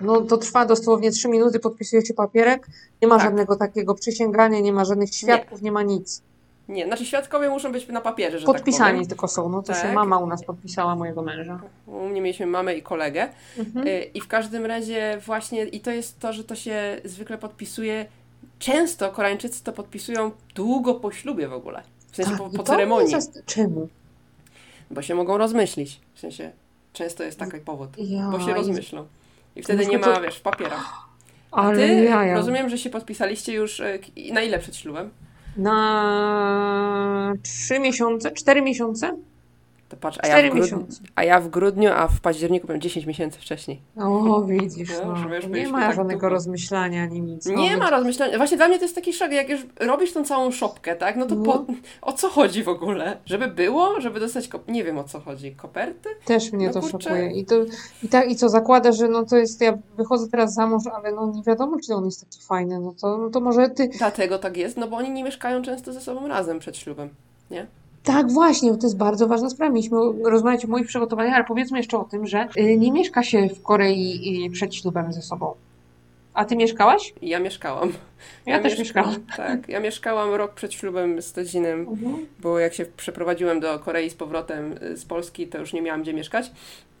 no, to trwa dosłownie trzy minuty, podpisuje się papierek, nie ma Tak. żadnego takiego przysięgania, nie ma żadnych świadków, nie, ma nic. Nie, znaczy świadkowie muszą być na papierze, że Podpisani tak tylko są, no to się Tak. mama u nas podpisała mojego męża. U mnie mieliśmy mamę i kolegę. Mhm. Y, I w każdym razie właśnie, i to jest to, że to się zwykle podpisuje, często Koreańczycy to podpisują długo po ślubie w ogóle. W sensie Tak, po, po ceremonii, zas- Czemu? bo się mogą rozmyślić. W sensie często jest taki powód, Ja, bo się rozmyślą. I wtedy nie ma, wiesz, w papierach. A ty, jaja. rozumiem, że się podpisaliście już, k- na ile przed ślubem? Na trzy miesiące, cztery miesiące? To patrz, a ja, w grudniu, miesiące. a ja w grudniu, a w październiku byłem 10 miesięcy wcześniej. O, widzisz, No, no. że wiesz, nie ma tak żadnego długo. rozmyślania ani nic. Nie No, ma rozmyślania. Właśnie dla mnie to jest taki szok, jak już robisz tą całą szopkę, tak? No to po, o co chodzi w ogóle? Żeby było? Żeby dostać, ko- nie wiem o co chodzi, koperty? Też mnie No to kurczę. szokuje. I, to, i, tak, I co zakłada, że no to jest, ja wychodzę teraz za mąż, ale no nie wiadomo, czy on jest taki fajny. No to, no to może ty. Dlatego tak jest, no bo oni nie mieszkają często ze sobą razem przed ślubem, nie? Tak, właśnie, to jest bardzo ważna sprawa. Mieliśmy rozmawiać o moich przygotowaniach, ale powiedzmy jeszcze o tym, że y, nie mieszka się w Korei y, przed ślubem ze sobą. A ty mieszkałaś? Ja mieszkałam. Ja, też mieszkałam. mieszkałam. Tak, ja mieszkałam rok przed ślubem z Tedzinem, Mhm. bo jak się przeprowadziłem do Korei z powrotem y, z Polski, to już nie miałam gdzie mieszkać.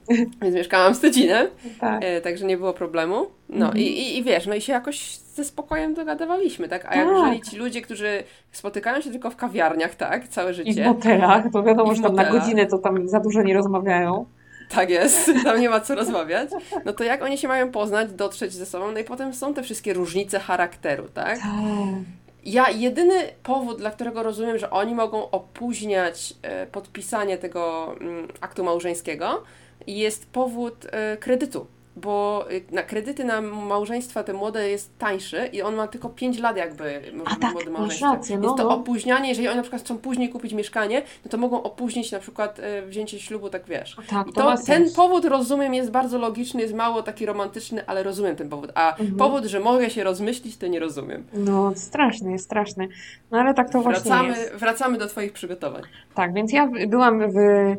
Więc mieszkałam z Tedzinem. Tak. E, także nie było problemu. No Mhm. i, i, i wiesz, no i się jakoś ze spokojem dogadywaliśmy, tak? A Tak. jak jeżeli ci ludzie, którzy spotykają się tylko w kawiarniach, tak? Całe I w życie. motelach, to wiadomo, w że tam na godzinę to tam za dużo nie rozmawiają. Tak jest, tam nie ma co rozmawiać. No to jak oni się mają poznać, dotrzeć ze sobą, no i potem są te wszystkie różnice charakteru, tak? Ja jedyny powód, dla którego rozumiem, że oni mogą opóźniać e, podpisanie tego mm, aktu małżeńskiego, jest powód e, kredytu. Bo e, na kredyty na małżeństwa te młode jest tańszy i on ma tylko 5 lat jakby A tak, masz małżeństwo. rację, no, Jest to no. opóźnianie, jeżeli oni na przykład chcą później kupić mieszkanie, no to mogą opóźnić na przykład e, wzięcie ślubu, tak wiesz. Tak, I to, ten powód rozumiem jest bardzo logiczny, jest mało taki romantyczny, ale rozumiem ten powód. A Mhm. powód, że mogę się rozmyślić, to nie rozumiem. No, straszne, jest straszne. No ale tak to właśnie Wracamy, jest. wracamy do Twoich przygotowań. Tak, więc ja byłam w y,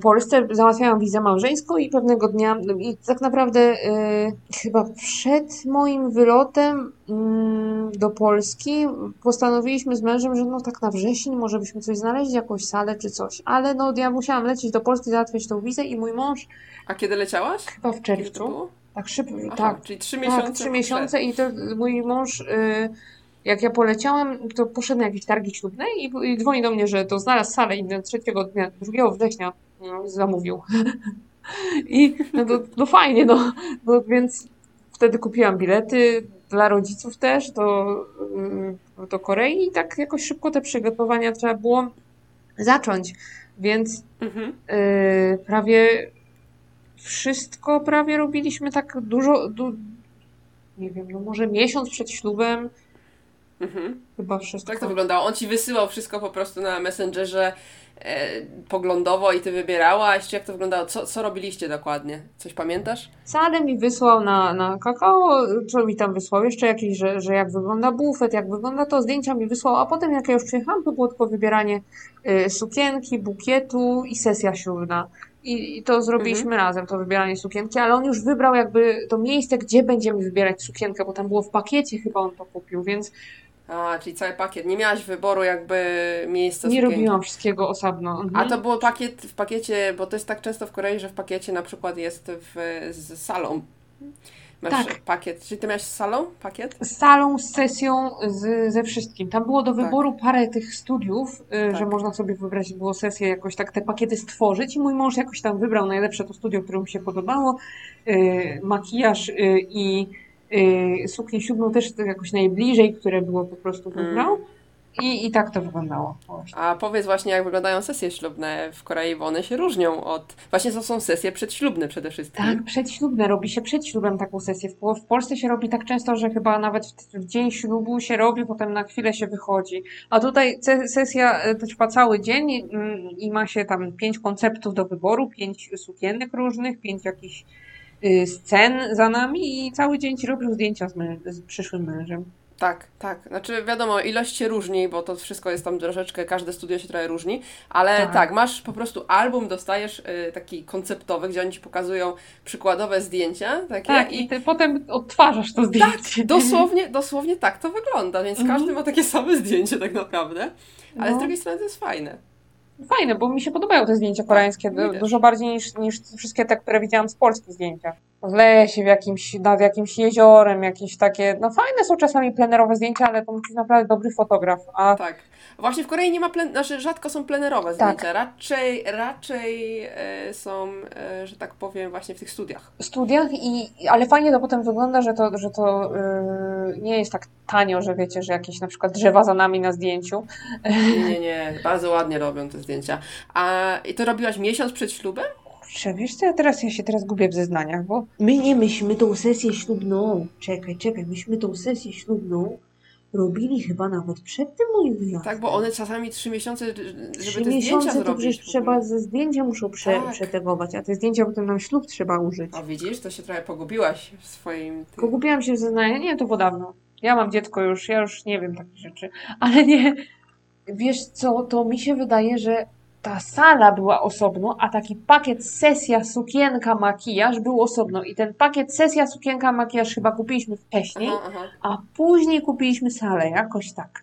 Polsce, załatwiałam wizę małżeńską i pewnego dnia, i tak naprawdę y, chyba przed moim wylotem mm, do Polski postanowiliśmy z mężem, że no tak na wrzesień może byśmy coś znaleźli, jakąś salę czy coś. Ale no ja musiałam lecieć do Polski, załatwiać tą wizę i mój mąż A kiedy leciałaś? chyba w czerwcu, tak szybko, Aha, tak, czyli trzy miesiące. tak, trzy miesiące i to mój mąż, y, jak ja poleciałam, to poszedł na jakieś targi ślubne i, i dzwoni do mnie, że to znalazł salę i na trzeciego dnia, 2 września no, zamówił. I no to no fajnie, no, no więc wtedy kupiłam bilety dla rodziców też do, y, do Korei i tak jakoś szybko te przygotowania trzeba było zacząć, więc Mhm. Yy, prawie wszystko prawie robiliśmy tak dużo, du, nie wiem, no może miesiąc przed ślubem, Mhm. chyba wszystko. Jak to wyglądało? On ci wysyłał wszystko po prostu na Messengerze e, poglądowo i ty wybierałaś? Jak to wyglądało? Co, co robiliście dokładnie? Coś pamiętasz? Salę mi wysłał na, na kakao, co mi tam wysłał, jeszcze jakieś, że, że jak wygląda bufet, jak wygląda to, zdjęcia mi wysłał, a potem jak ja już przyjechałam, to było tylko wybieranie y, sukienki, bukietu i sesja ślubna. I, I to zrobiliśmy razem, to wybieranie sukienki, ale on już wybrał jakby to miejsce, gdzie będziemy wybierać sukienkę, bo tam było w pakiecie, chyba on to kupił, więc A, czyli cały pakiet. Nie miałaś wyboru jakby miejsca nie sukienki. robiłam wszystkiego osobno. Mhm. A to było pakiet w pakiecie, bo to jest tak często w Korei, że w pakiecie na przykład jest w, z salą. Masz Tak. pakiet. Czyli ty miałeś z salą pakiet? z salą, z sesją, z, ze wszystkim. Tam było do Tak. wyboru parę tych studiów, y, Tak. że można sobie wybrać, było sesję jakoś tak te pakiety stworzyć i mój mąż jakoś tam wybrał najlepsze to studio, które mu się podobało. Y, Makijaż y, i y, suknię ślubną też to jakoś najbliżej, które było po prostu Mm. wybrał. I, I tak to wyglądało. Właśnie. A powiedz właśnie, jak wyglądają sesje ślubne w Korei, bo one się różnią od... Właśnie to są sesje przedślubne przede wszystkim. Tak, przedślubne, robi się przed ślubem taką sesję. W, w Polsce się robi tak często, że chyba nawet w, w dzień ślubu się robi, potem na chwilę się wychodzi. A tutaj sesja e, trwa cały dzień mm, i ma się tam pięć konceptów do wyboru, pięć sukienek różnych, pięć jakichś scen za nami i cały dzień ci robią zdjęcia z, mę- z przyszłym mężem. Tak, tak. Znaczy wiadomo, ilość się różni, bo to wszystko jest tam troszeczkę, każde studio się trochę różni, ale tak, Tak. masz po prostu album, dostajesz y, taki konceptowy, gdzie oni ci pokazują przykładowe zdjęcia takie Tak, i ty potem odtwarzasz to zdjęcie. Dosłownie, dosłownie tak to wygląda, więc Mhm. każdy ma takie same zdjęcie tak naprawdę, ale z No. drugiej strony to jest fajne. Fajne, bo mi się podobają te zdjęcia koreańskie też. dużo bardziej niż, niż wszystkie te, które widziałam z polskich zdjęciach. W lesie, w jakimś, nad jakimś jeziorem, jakieś takie, no fajne są czasami plenerowe zdjęcia, ale to musi być naprawdę dobry fotograf. A Tak. Właśnie w Korei nie ma, plen... znaczy rzadko są plenerowe Tak. zdjęcia, raczej, raczej e, są, e, że tak powiem, właśnie w tych studiach. w studiach, i, ale fajnie to potem wygląda, że to, że to yy, nie jest tak tanio, że wiecie, że jakieś na przykład drzewa za nami na zdjęciu. Nie, nie, nie, bardzo ładnie robią te zdjęcia. A i to robiłaś miesiąc przed ślubem? Kurczę, wiesz co, ja teraz ja się teraz gubię w zeznaniach, bo My nie, myśmy tą sesję ślubną, czekaj, czekaj, myśmy tą sesję ślubną robili chyba nawet przed tym moim wyjazdem. Tak, bo one czasami trzy miesiące, żeby Trzy te zdjęcia miesiące to przecież trzeba, ze zdjęcia muszą prze, Tak. przetegować, a te zdjęcia potem nam ślub trzeba użyć. O widzisz, to się trochę pogubiłaś w swoim... tym- Pogubiłam się w zeznaniach. Nie, to było dawno. Ja mam dziecko już, ja już nie wiem takich rzeczy. Ale nie. Wiesz co, to mi się wydaje, że ta sala była osobno, a taki pakiet sesja, sukienka, makijaż był osobno. I ten pakiet sesja, sukienka, makijaż chyba kupiliśmy wcześniej, Aha, aha. a później kupiliśmy salę, jakoś tak.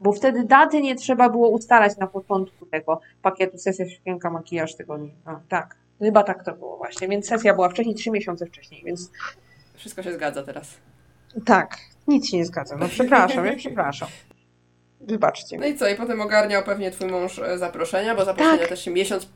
Bo wtedy daty nie trzeba było ustalać na początku tego pakietu sesja, sukienka, makijaż tego nie. No, tak. Chyba tak to było właśnie. Więc sesja była wcześniej, trzy miesiące wcześniej, więc Wszystko się zgadza teraz. tak, nic się nie zgadza. No przepraszam, ja przepraszam. Wybaczcie No i co, i potem ogarniał pewnie twój mąż e, zaproszenia, bo zaproszenia Tak. też się miesiąc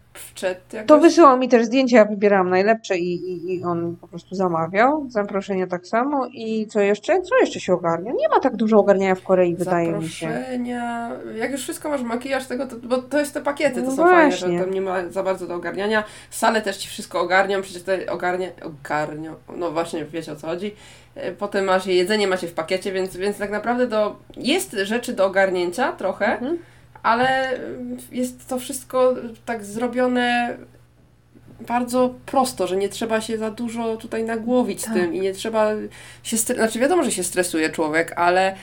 jakoś... To wysyłał mi też zdjęcia, ja wybierałam najlepsze i, i, i on po prostu zamawiał. Zaproszenia tak samo. I co jeszcze? Co jeszcze się ogarnia? Nie ma tak dużo ogarniania w Korei, wydaje mi się. Zaproszenia. Jak już wszystko masz makijaż tego, to, bo to jest te pakiety, to No są fajne, właśnie. że tam nie ma za bardzo do ogarniania. Sale też ci wszystko ogarnią, przecież te ogarnie, ogarnią, no właśnie wiecie o co chodzi. E, Potem masz jedzenie, macie w pakiecie, więc, więc tak naprawdę do, jest rzeczy do ogarnięcia trochę, Mhm. Ale jest to wszystko tak zrobione bardzo prosto, że nie trzeba się za dużo tutaj nagłowić Tak. tym i nie trzeba się, znaczy wiadomo, że się stresuje człowiek, ale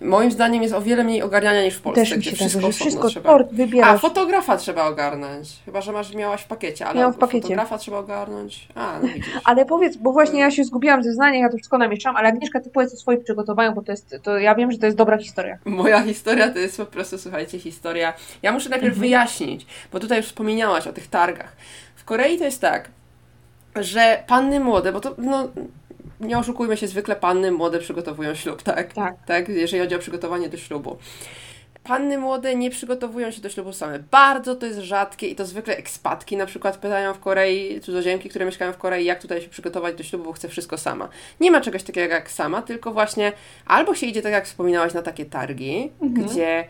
moim zdaniem jest o wiele mniej ogarniania niż w Polsce, Też mi się wszystko tak, wszystko trzeba. sport A, wybierasz. fotografa trzeba ogarnąć. Chyba, że masz, miałaś w pakiecie, ale Miałam w pakiecie. fotografa trzeba ogarnąć. A, no widzisz. Ale powiedz, bo właśnie ja się zgubiłam ze znania, ja to wszystko namieszczam, ale Agnieszka, ty powiedz o swoich przygotowaniach, bo to jest, to ja wiem, że to jest dobra historia. Moja historia to jest po prostu, słuchajcie, historia. Ja muszę najpierw Mhm. wyjaśnić, bo tutaj już wspominałaś o tych targach. W Korei to jest tak, że panny młode, bo to, no, nie oszukujmy się, zwykle panny młode przygotowują ślub, tak? Tak. Tak, jeżeli chodzi o przygotowanie do ślubu. Panny młode nie przygotowują się do ślubu same. Bardzo to jest rzadkie i to zwykle ekspatki na przykład pytają w Korei, cudzoziemki, które mieszkają w Korei, jak tutaj się przygotować do ślubu, bo chcę wszystko sama. Nie ma czegoś takiego jak sama, tylko właśnie albo się idzie, tak jak wspominałaś, na takie targi, Mhm. gdzie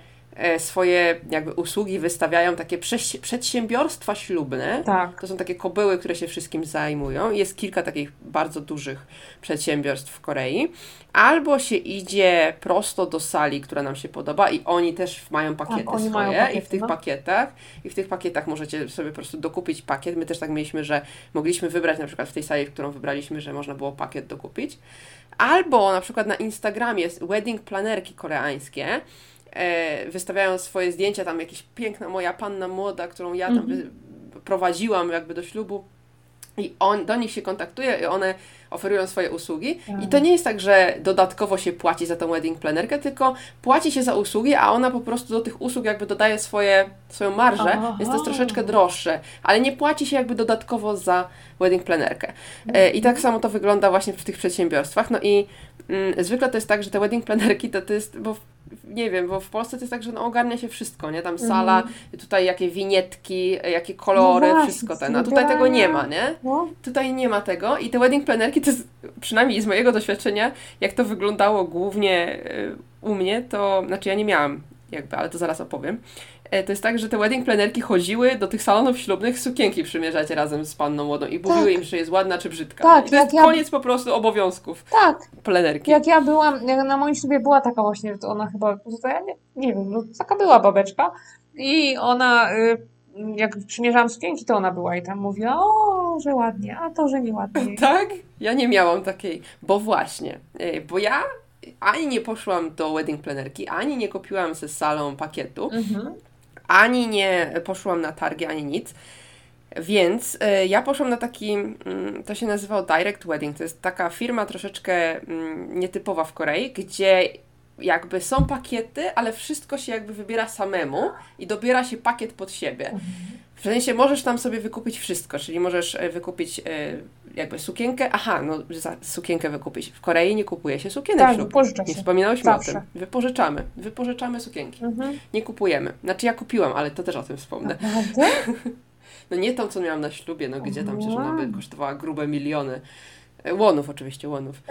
swoje jakby usługi wystawiają takie przedsiębiorstwa ślubne. Tak. To są takie kobyły, które się wszystkim zajmują. Jest kilka takich bardzo dużych przedsiębiorstw w Korei. Albo się idzie prosto do sali, która nam się podoba i oni też mają pakiety Tak, swoje mają pakiety, i w tych no. pakietach i w tych pakietach możecie sobie po prostu dokupić pakiet. My też tak mieliśmy, że mogliśmy wybrać na przykład w tej sali, w którą wybraliśmy, że można było pakiet dokupić. Albo na przykład na Instagramie jest wedding planerki koreańskie. E, wystawiają swoje zdjęcia, tam jakieś piękna moja panna młoda, którą ja tam Mhm. prowadziłam jakby do ślubu. I on, do nich się kontaktuje i one oferują swoje usługi. I to nie jest tak, że dodatkowo się płaci za tą wedding planerkę, tylko płaci się za usługi, a ona po prostu do tych usług jakby dodaje swoje, swoją marżę, Aha. więc to jest troszeczkę droższe, ale nie płaci się jakby dodatkowo za wedding planerkę. E, I tak samo to wygląda właśnie w tych przedsiębiorstwach. No i mm, zwykle to jest tak, że te wedding planerki to, to jest, bo nie wiem, bo w Polsce to jest tak, że no, ogarnia się wszystko, nie? Tam sala, tutaj jakie winietki, jakie kolory, No właśnie, wszystko ten. A tutaj tego nie ma, nie? No. Tutaj nie ma tego i te wedding planerki to jest, przynajmniej z mojego doświadczenia, jak to wyglądało głównie y, u mnie, to, znaczy ja nie miałam jakby, ale to zaraz opowiem. E, To jest tak, że te wedding planerki chodziły do tych salonów ślubnych sukienki przymierzać razem z panną młodą i mówiły im, że jest ładna czy brzydka. Tak, I to jest ja- koniec po prostu obowiązków Tak, planerki. jak ja byłam, jak na moim ślubie była taka właśnie, to ona chyba, ja nie, nie wiem, no taka była babeczka i ona, y, jak przymierzałam sukienki, to ona była i tam mówiła, o, że ładnie, a to, że nieładnie. Tak? Ja nie miałam takiej, bo właśnie, e, bo ja ani nie poszłam do wedding planerki, ani nie kupiłam ze salą pakietu, Mhm. ani nie poszłam na targi, ani nic. Więc e, ja poszłam na taki, mm, to się nazywało Direct Wedding. To jest taka firma troszeczkę mm, nietypowa w Korei, gdzie jakby są pakiety, ale wszystko się jakby wybiera samemu i dobiera się pakiet pod siebie. W sensie możesz tam sobie wykupić wszystko, czyli możesz e, wykupić e, jakby sukienkę. Aha, no za sukienkę wykupić. W Korei nie kupuje się sukienek Tak, ślubnych. wypożycza Nie się. wspominałyśmy o Zawsze. tym. Wypożyczamy. Wypożyczamy sukienki. Mhm. Nie kupujemy. Znaczy ja kupiłam, ale to też o tym wspomnę. Naprawdę? No nie tą, co miałam na ślubie, no gdzie tam przecież ona by kosztowała grube miliony. E, Łonów oczywiście, łonów.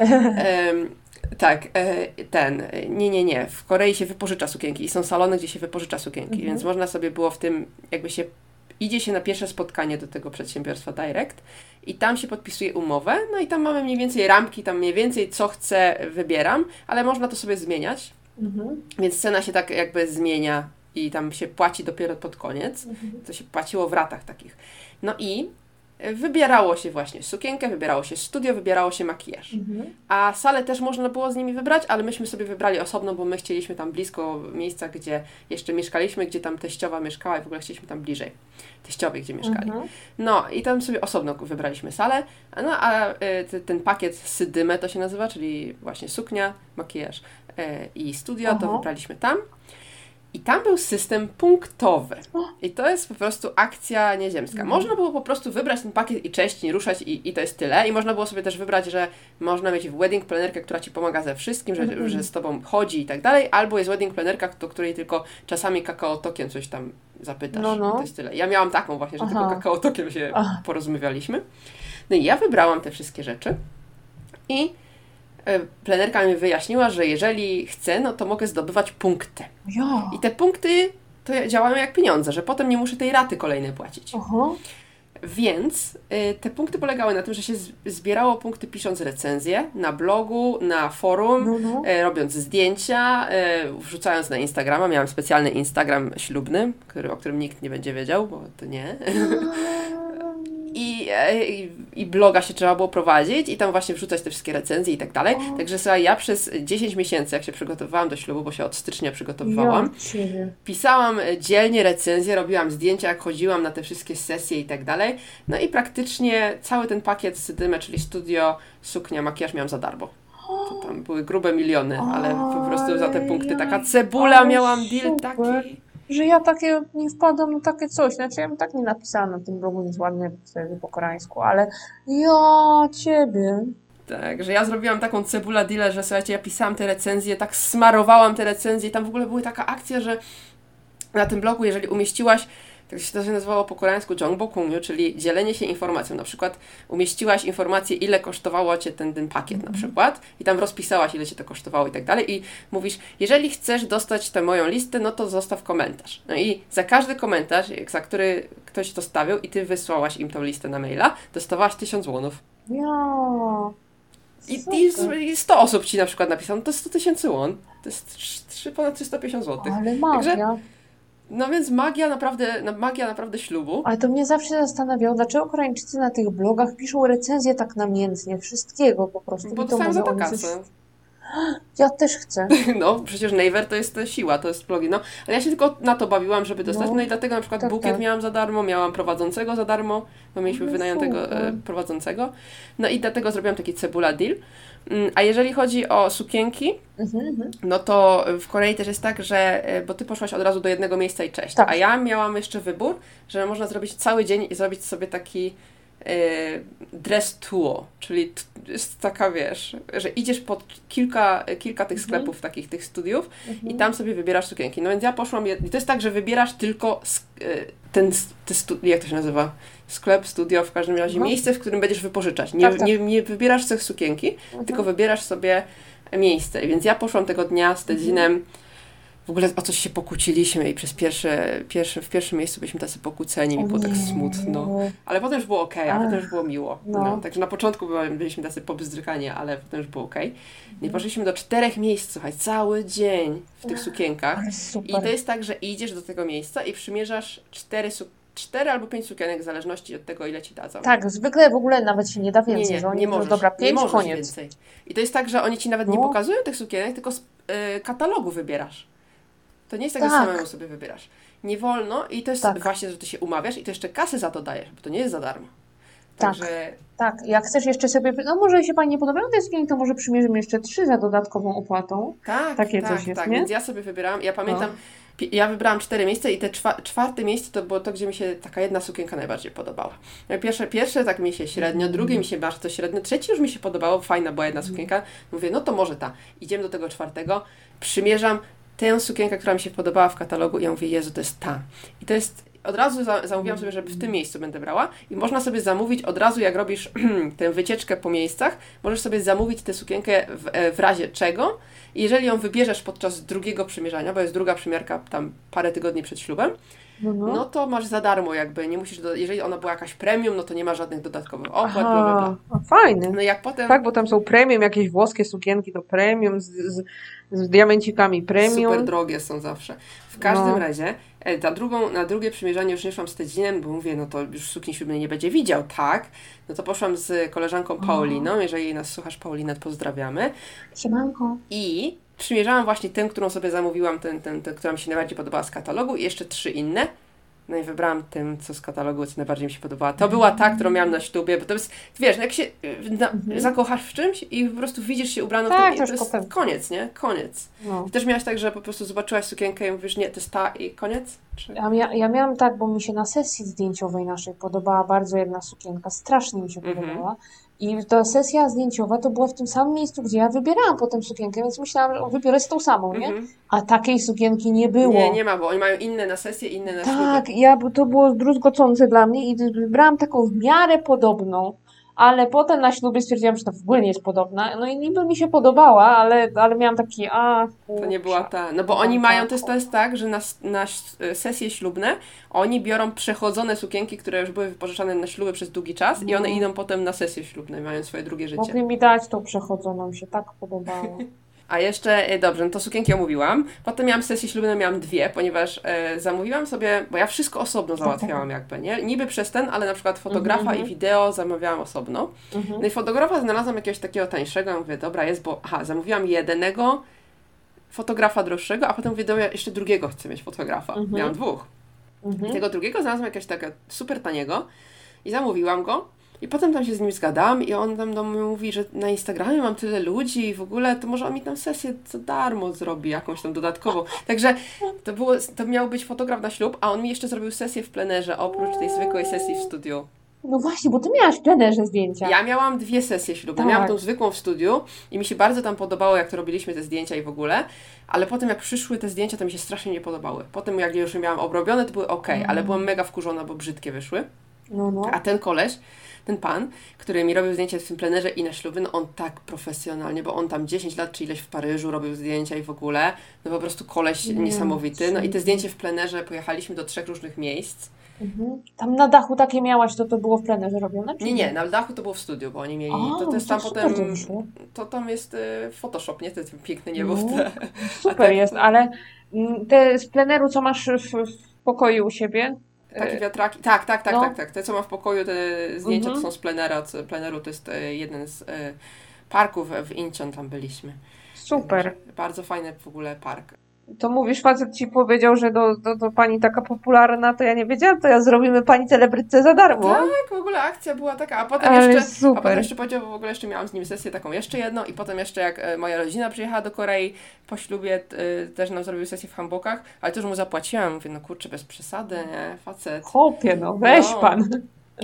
Tak, e, ten, nie, nie, nie. W Korei się wypożycza sukienki i są salony, gdzie się wypożycza sukienki, Mhm. więc można sobie było w tym, jakby się, idzie się na pierwsze spotkanie do tego przedsiębiorstwa Direct i tam się podpisuje umowę, no i tam mamy mniej więcej ramki, tam mniej więcej co chcę wybieram, ale można to sobie zmieniać, Mhm. więc cena się tak jakby zmienia i tam się płaci dopiero pod koniec. Mhm. To się płaciło w ratach takich. No i wybierało się właśnie sukienkę, wybierało się studio, wybierało się makijaż. Mhm. A salę też można było z nimi wybrać, ale myśmy sobie wybrali osobno, bo my chcieliśmy tam blisko miejsca, gdzie jeszcze mieszkaliśmy, gdzie tam teściowa mieszkała i w ogóle chcieliśmy tam bliżej teściowej, gdzie mieszkali. Mhm. No i tam sobie osobno wybraliśmy salę, a no a e, te- ten pakiet Sydymę to się nazywa, czyli właśnie suknia, makijaż e, i studio, to Aha. wybraliśmy tam. I tam był system punktowy. I to jest po prostu akcja nieziemska. Mhm. Można było po prostu wybrać ten pakiet i cześć, nie ruszać i, i to jest tyle. I można było sobie też wybrać, że można mieć wedding planerkę, która Ci pomaga ze wszystkim, że, Mhm. że z Tobą chodzi i tak dalej. Albo jest wedding planerka, do której tylko czasami kakao tokiem coś tam zapytasz. No, no. I to jest tyle. Ja miałam taką właśnie, że tylko Aha. kakao tokiem się Aha. porozmawialiśmy. No i ja wybrałam te wszystkie rzeczy i plenerka mi wyjaśniła, że jeżeli chcę, no to mogę zdobywać punkty. Ja. I te punkty to działają jak pieniądze, że potem nie muszę tej raty kolejnej płacić. Aha. Więc y, te punkty polegały na tym, że się zbierało punkty pisząc recenzje na blogu, na forum, No, no. e, robiąc zdjęcia, e, wrzucając na Instagrama. Miałam specjalny Instagram ślubny, który, o którym nikt nie będzie wiedział, bo to nie. I, e, i, I bloga się trzeba było prowadzić i tam właśnie wrzucać te wszystkie recenzje i tak dalej. Także słuchaj, ja przez 10 miesięcy, jak się przygotowywałam do ślubu, bo się od stycznia przygotowywałam, Ja. Pisałam e, dzielnie recenzje, robiłam zdjęcia, jak chodziłam na te wszystkie sesje i tak dalej. No i praktycznie cały ten pakiet z Dymę, czyli studio, suknia, makijaż miałam za darmo. To tam były grube miliony, ale po prostu za te punkty taka cebula miałam deal taki. Że ja takie nie wpadam na takie coś. Znaczy ja bym tak nie napisała na tym blogu nic ładnie po koreańsku, ale ja ciebie. Tak, że ja zrobiłam taką cebula deal, że słuchajcie, ja pisałam te recenzje, tak smarowałam te recenzje. Tam w ogóle była taka akcja, że na tym blogu, jeżeli umieściłaś, tak się to się nazywało po koreańsku Jongbokungyu, czyli dzielenie się informacją. Na przykład umieściłaś informację, ile kosztowało Cię ten, ten pakiet na przykład i tam rozpisałaś, ile Cię to kosztowało i tak dalej i mówisz, jeżeli chcesz dostać tę moją listę, no to zostaw komentarz. No i za każdy komentarz, za który ktoś to stawiał i Ty wysłałaś im tą listę na maila, dostawałaś 1000 wonów. Ja. I, i, I 100 osób ci na przykład napisało, no to 100 tysięcy won. To jest trz- trzy- ponad 350 zł. Ale magia. No więc magia naprawdę, no, magia naprawdę ślubu. Ale to mnie zawsze zastanawiało, dlaczego Koreańczycy na tych blogach piszą recenzje tak namiętnie, wszystkiego po prostu. Bo dostałem za to coś- kasę. Ja też chcę. No, przecież Naver to jest siła, to jest blogi. No, ale ja się tylko na to bawiłam, żeby dostać. No. No, i dlatego na przykład Tak, bukiet tak. miałam za darmo, miałam prowadzącego za darmo, bo mieliśmy No wynajętego e, prowadzącego. No i dlatego zrobiłam taki cebula deal. Mm, A jeżeli chodzi o sukienki, Mhm, mhm. No to w Korei też jest tak, że, e, bo ty poszłaś od razu do jednego miejsca i cześć. Tak. A ja miałam jeszcze wybór, że można zrobić cały dzień i zrobić sobie taki dress tour, czyli jest taka, wiesz, że idziesz pod kilka, kilka tych Mhm. sklepów, takich tych studiów i tam sobie wybierasz sukienki. No więc ja poszłam, i to jest tak, że wybierasz tylko e, ten, s- te stu- jak to się nazywa? Sklep, studio, w każdym razie Mhm. miejsce, w którym będziesz wypożyczać. Nie, Tak, tak. nie, nie wybierasz tych sukienki, Mhm. tylko wybierasz sobie miejsce. Więc ja poszłam tego dnia z Tedzinem. W ogóle o coś się pokłóciliśmy i przez pierwsze, pierwsze, w pierwszym miejscu byliśmy tacy pokłóceni, mi było tak Nie. smutno. Ale potem już było okej, a potem już było miło. no. No. Także na początku byliśmy tacy pobzdrykani, ale potem już było okej. I poszliśmy do czterech miejsc, słuchaj, cały dzień w tych sukienkach. I to jest tak, że idziesz do tego miejsca i przymierzasz cztery, cztery albo pięć sukienek w zależności od tego, ile ci dadzą. Tak, zwykle w ogóle nawet się nie da więcej, nie, nie, nie możesz, dobra, nie pięć, możesz koniec. więcej. I to jest tak, że oni ci nawet nie No. pokazują tych sukienek, tylko z y, katalogu wybierasz. To nie jest tak, że Tak. samemu sobie wybierasz. Nie wolno i to jest Tak. właśnie, że ty się umawiasz i to jeszcze kasę za to dajesz, bo to nie jest za darmo. Tak. Także Tak, jak chcesz jeszcze sobie, no może się Pani nie podobają te sukienki, to może przymierzymy jeszcze trzy za dodatkową opłatą. tak, Takie tak, coś jest, tak. nie? Więc ja sobie wybierałam, ja pamiętam, No. ja wybrałam cztery miejsca i te czwa, czwarte miejsce to było to, gdzie mi się taka jedna sukienka najbardziej podobała. No, Pierwsze, pierwsze tak mi się średnio, drugie mi się bardzo średnio, trzecie już mi się podobało, fajna była jedna sukienka. Mówię, no to może ta. Idziemy do tego czwartego, przymierzam tę sukienkę, która mi się podobała w katalogu i ja mówię, Jezu, to jest ta. I to jest, od razu za, zamówiłam sobie, żeby w tym miejscu będę brała i można sobie zamówić od razu, jak robisz tę wycieczkę po miejscach, możesz sobie zamówić tę sukienkę w, e, w razie czego i jeżeli ją wybierzesz podczas drugiego przymierzania, bo jest druga przymiarka tam parę tygodni przed ślubem, No, no. to masz za darmo jakby, nie musisz, do, jeżeli ona była jakaś premium, no to nie ma żadnych dodatkowych opłat, bla, bla, bla. a, fajny. No jak potem... Tak, bo tam są premium, jakieś włoskie sukienki to premium, z, z, z diamencikami premium. Super drogie są zawsze. W każdym No. razie, e, na, drugą, na drugie przymierzanie już nie szłam z Tedzinem, bo mówię, no to już sukni ślubnej nie będzie widział, tak? No to poszłam z koleżanką Pauliną, jeżeli nas słuchasz, Paulina, pozdrawiamy. Siemanko. I przymierzałam właśnie tę, którą sobie zamówiłam, tę, tę, tę, która mi się najbardziej podobała z katalogu i jeszcze trzy inne. No i wybrałam tę, co z katalogu, co najbardziej mi się podobała. To była ta, którą miałam na ślubie, bo to jest, wiesz, no jak się y, na, zakochasz w czymś i po prostu widzisz się ubraną w Tak, tym, to i to jest koniec, nie? Koniec. No. Ty też miałaś tak, że po prostu zobaczyłaś sukienkę i mówisz, nie, to jest ta i koniec? Czy... Ja, ja miałam tak, bo mi się na sesji zdjęciowej naszej podobała bardzo jedna sukienka, strasznie mi się Mhm. podobała. I ta sesja zdjęciowa to była w tym samym miejscu, gdzie ja wybierałam potem sukienkę, więc myślałam, że wybiorę z tą samą, nie? Mhm. A takiej sukienki nie było. Nie, nie ma, bo oni mają inne na sesję, inne na Tak, ślubie. ja, to było druzgocące dla mnie i wybrałam taką w miarę podobną, ale potem na ślubie stwierdziłam, że to w ogóle nie jest podobna. No i niby mi się podobała, ale, ale miałam taki, a To nie była ta. No bo oni mają, to jest, to jest tak, że na, na sesje ślubne oni biorą przechodzone sukienki, które już były wypożyczane na śluby przez długi czas i one No. idą potem na sesje ślubne, mają swoje drugie życie. Mogli mi dać tą przechodzoną, mi się tak podobało. A jeszcze, e, dobrze, no to sukienki omówiłam. Potem miałam sesje ślubne, miałam dwie, ponieważ e, zamówiłam sobie, bo ja wszystko osobno załatwiałam jakby, nie? Niby przez ten, ale na przykład fotografa Mhm, i mhm. wideo zamawiałam osobno. Mhm. No i fotografa znalazłam jakiegoś takiego tańszego, mówię, dobra, jest, bo aha, zamówiłam jednego fotografa droższego, a potem mówię, dobra, jeszcze drugiego chcę mieć fotografa. Mhm. Miałam dwóch. I Mhm. tego drugiego znalazłam jakiegoś takiego super taniego i zamówiłam go. I potem tam się z nim zgadałam i on tam do mnie mówi, że na Instagramie mam tyle ludzi i w ogóle to może on mi tam sesję za darmo zrobi, jakąś tam dodatkową. Także to, było, to miał być fotograf na ślub, a on mi jeszcze zrobił sesję w plenerze, oprócz tej zwykłej sesji w studiu. No właśnie, bo ty miałaś w plenerze zdjęcia. Ja miałam dwie sesje ślubne. Tak. Miałam tą zwykłą w studiu i mi się bardzo tam podobało, jak to robiliśmy te zdjęcia i w ogóle, ale potem jak przyszły te zdjęcia, to mi się strasznie nie podobały. Potem jak już je miałam obrobione, to były ok, Mm. ale byłam mega wkurzona, bo brzydkie wyszły. No, no. A ten koleś, ten pan, który mi robił zdjęcia w tym plenerze i na ślubie, no on tak profesjonalnie, bo on tam 10 lat czy ileś w Paryżu robił zdjęcia i w ogóle, no po prostu koleś Nie, niesamowity. No i te zdjęcie w plenerze, pojechaliśmy do trzech różnych miejsc. Mhm. Tam na dachu takie miałaś, to to było w plenerze robione? Nie, nie, na dachu to było w studiu, bo oni mieli, A, to, to jest tam potem, to wyszło. to tam jest y, Photoshop, nie? To jest piękne niebo w No. tle. Super tak- jest, ale mm, te z pleneru, co masz w, w pokoju u siebie, Takie e, wiatraki. Tak, tak, tak, no. tak, tak. Te, co mam w pokoju, te zdjęcia Mhm. to są z plenera. Co, pleneru to jest e, jeden z e, parków w Incheon, tam byliśmy. super. Bardzo fajny w ogóle park. To mówisz, facet ci powiedział, że do, do, do pani taka popularna, to ja nie wiedziałam, to ja zrobimy pani celebrytce za darmo. Tak, w ogóle akcja była taka, a potem Ale jeszcze, a potem super. jeszcze powiedział, bo w ogóle jeszcze miałam z nim sesję taką jeszcze jedną i potem jeszcze jak e, moja rodzina przyjechała do Korei po ślubie, e, też nam zrobił sesję w hanbokach, ale to już mu zapłaciłam, mówię, no kurczę, bez przesady, nie, facet. Chłopie, no weź No. pan.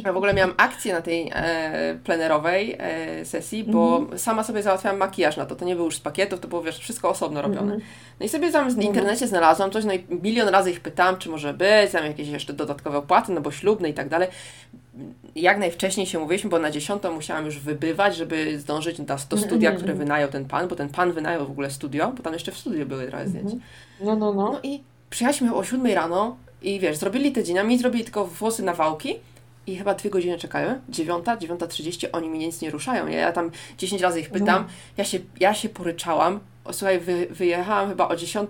Ja w ogóle miałam akcję na tej e, plenerowej e, sesji, bo Mhm. sama sobie załatwiałam makijaż na to. To nie było już z pakietów, to było wiesz, wszystko osobno robione. Mhm. No i sobie tam w internecie znalazłam coś, no i milion razy ich pytałam, czy może być, tam jakieś jeszcze dodatkowe opłaty, no bo ślubne i tak dalej. Jak najwcześniej się mówiliśmy, bo na dziesiątą musiałam już wybywać, żeby zdążyć do, do studia, Mhm. które wynajął ten pan, bo ten pan wynajął w ogóle studio, bo tam jeszcze w studiu były trochę zdjęć. Mhm. No, no, no. No i przyjechaliśmy o 7 rano i wiesz, zrobili te dzień, a mi zrobili tylko włosy na wałki i chyba dwie godziny czekają. Dziewiąta, dziewiąta trzydzieści, oni mi nic nie ruszają. Ja, ja tam 10 razy ich pytam, No. ja się, ja się poryczałam. O, słuchaj, wy, wyjechałam chyba o 10,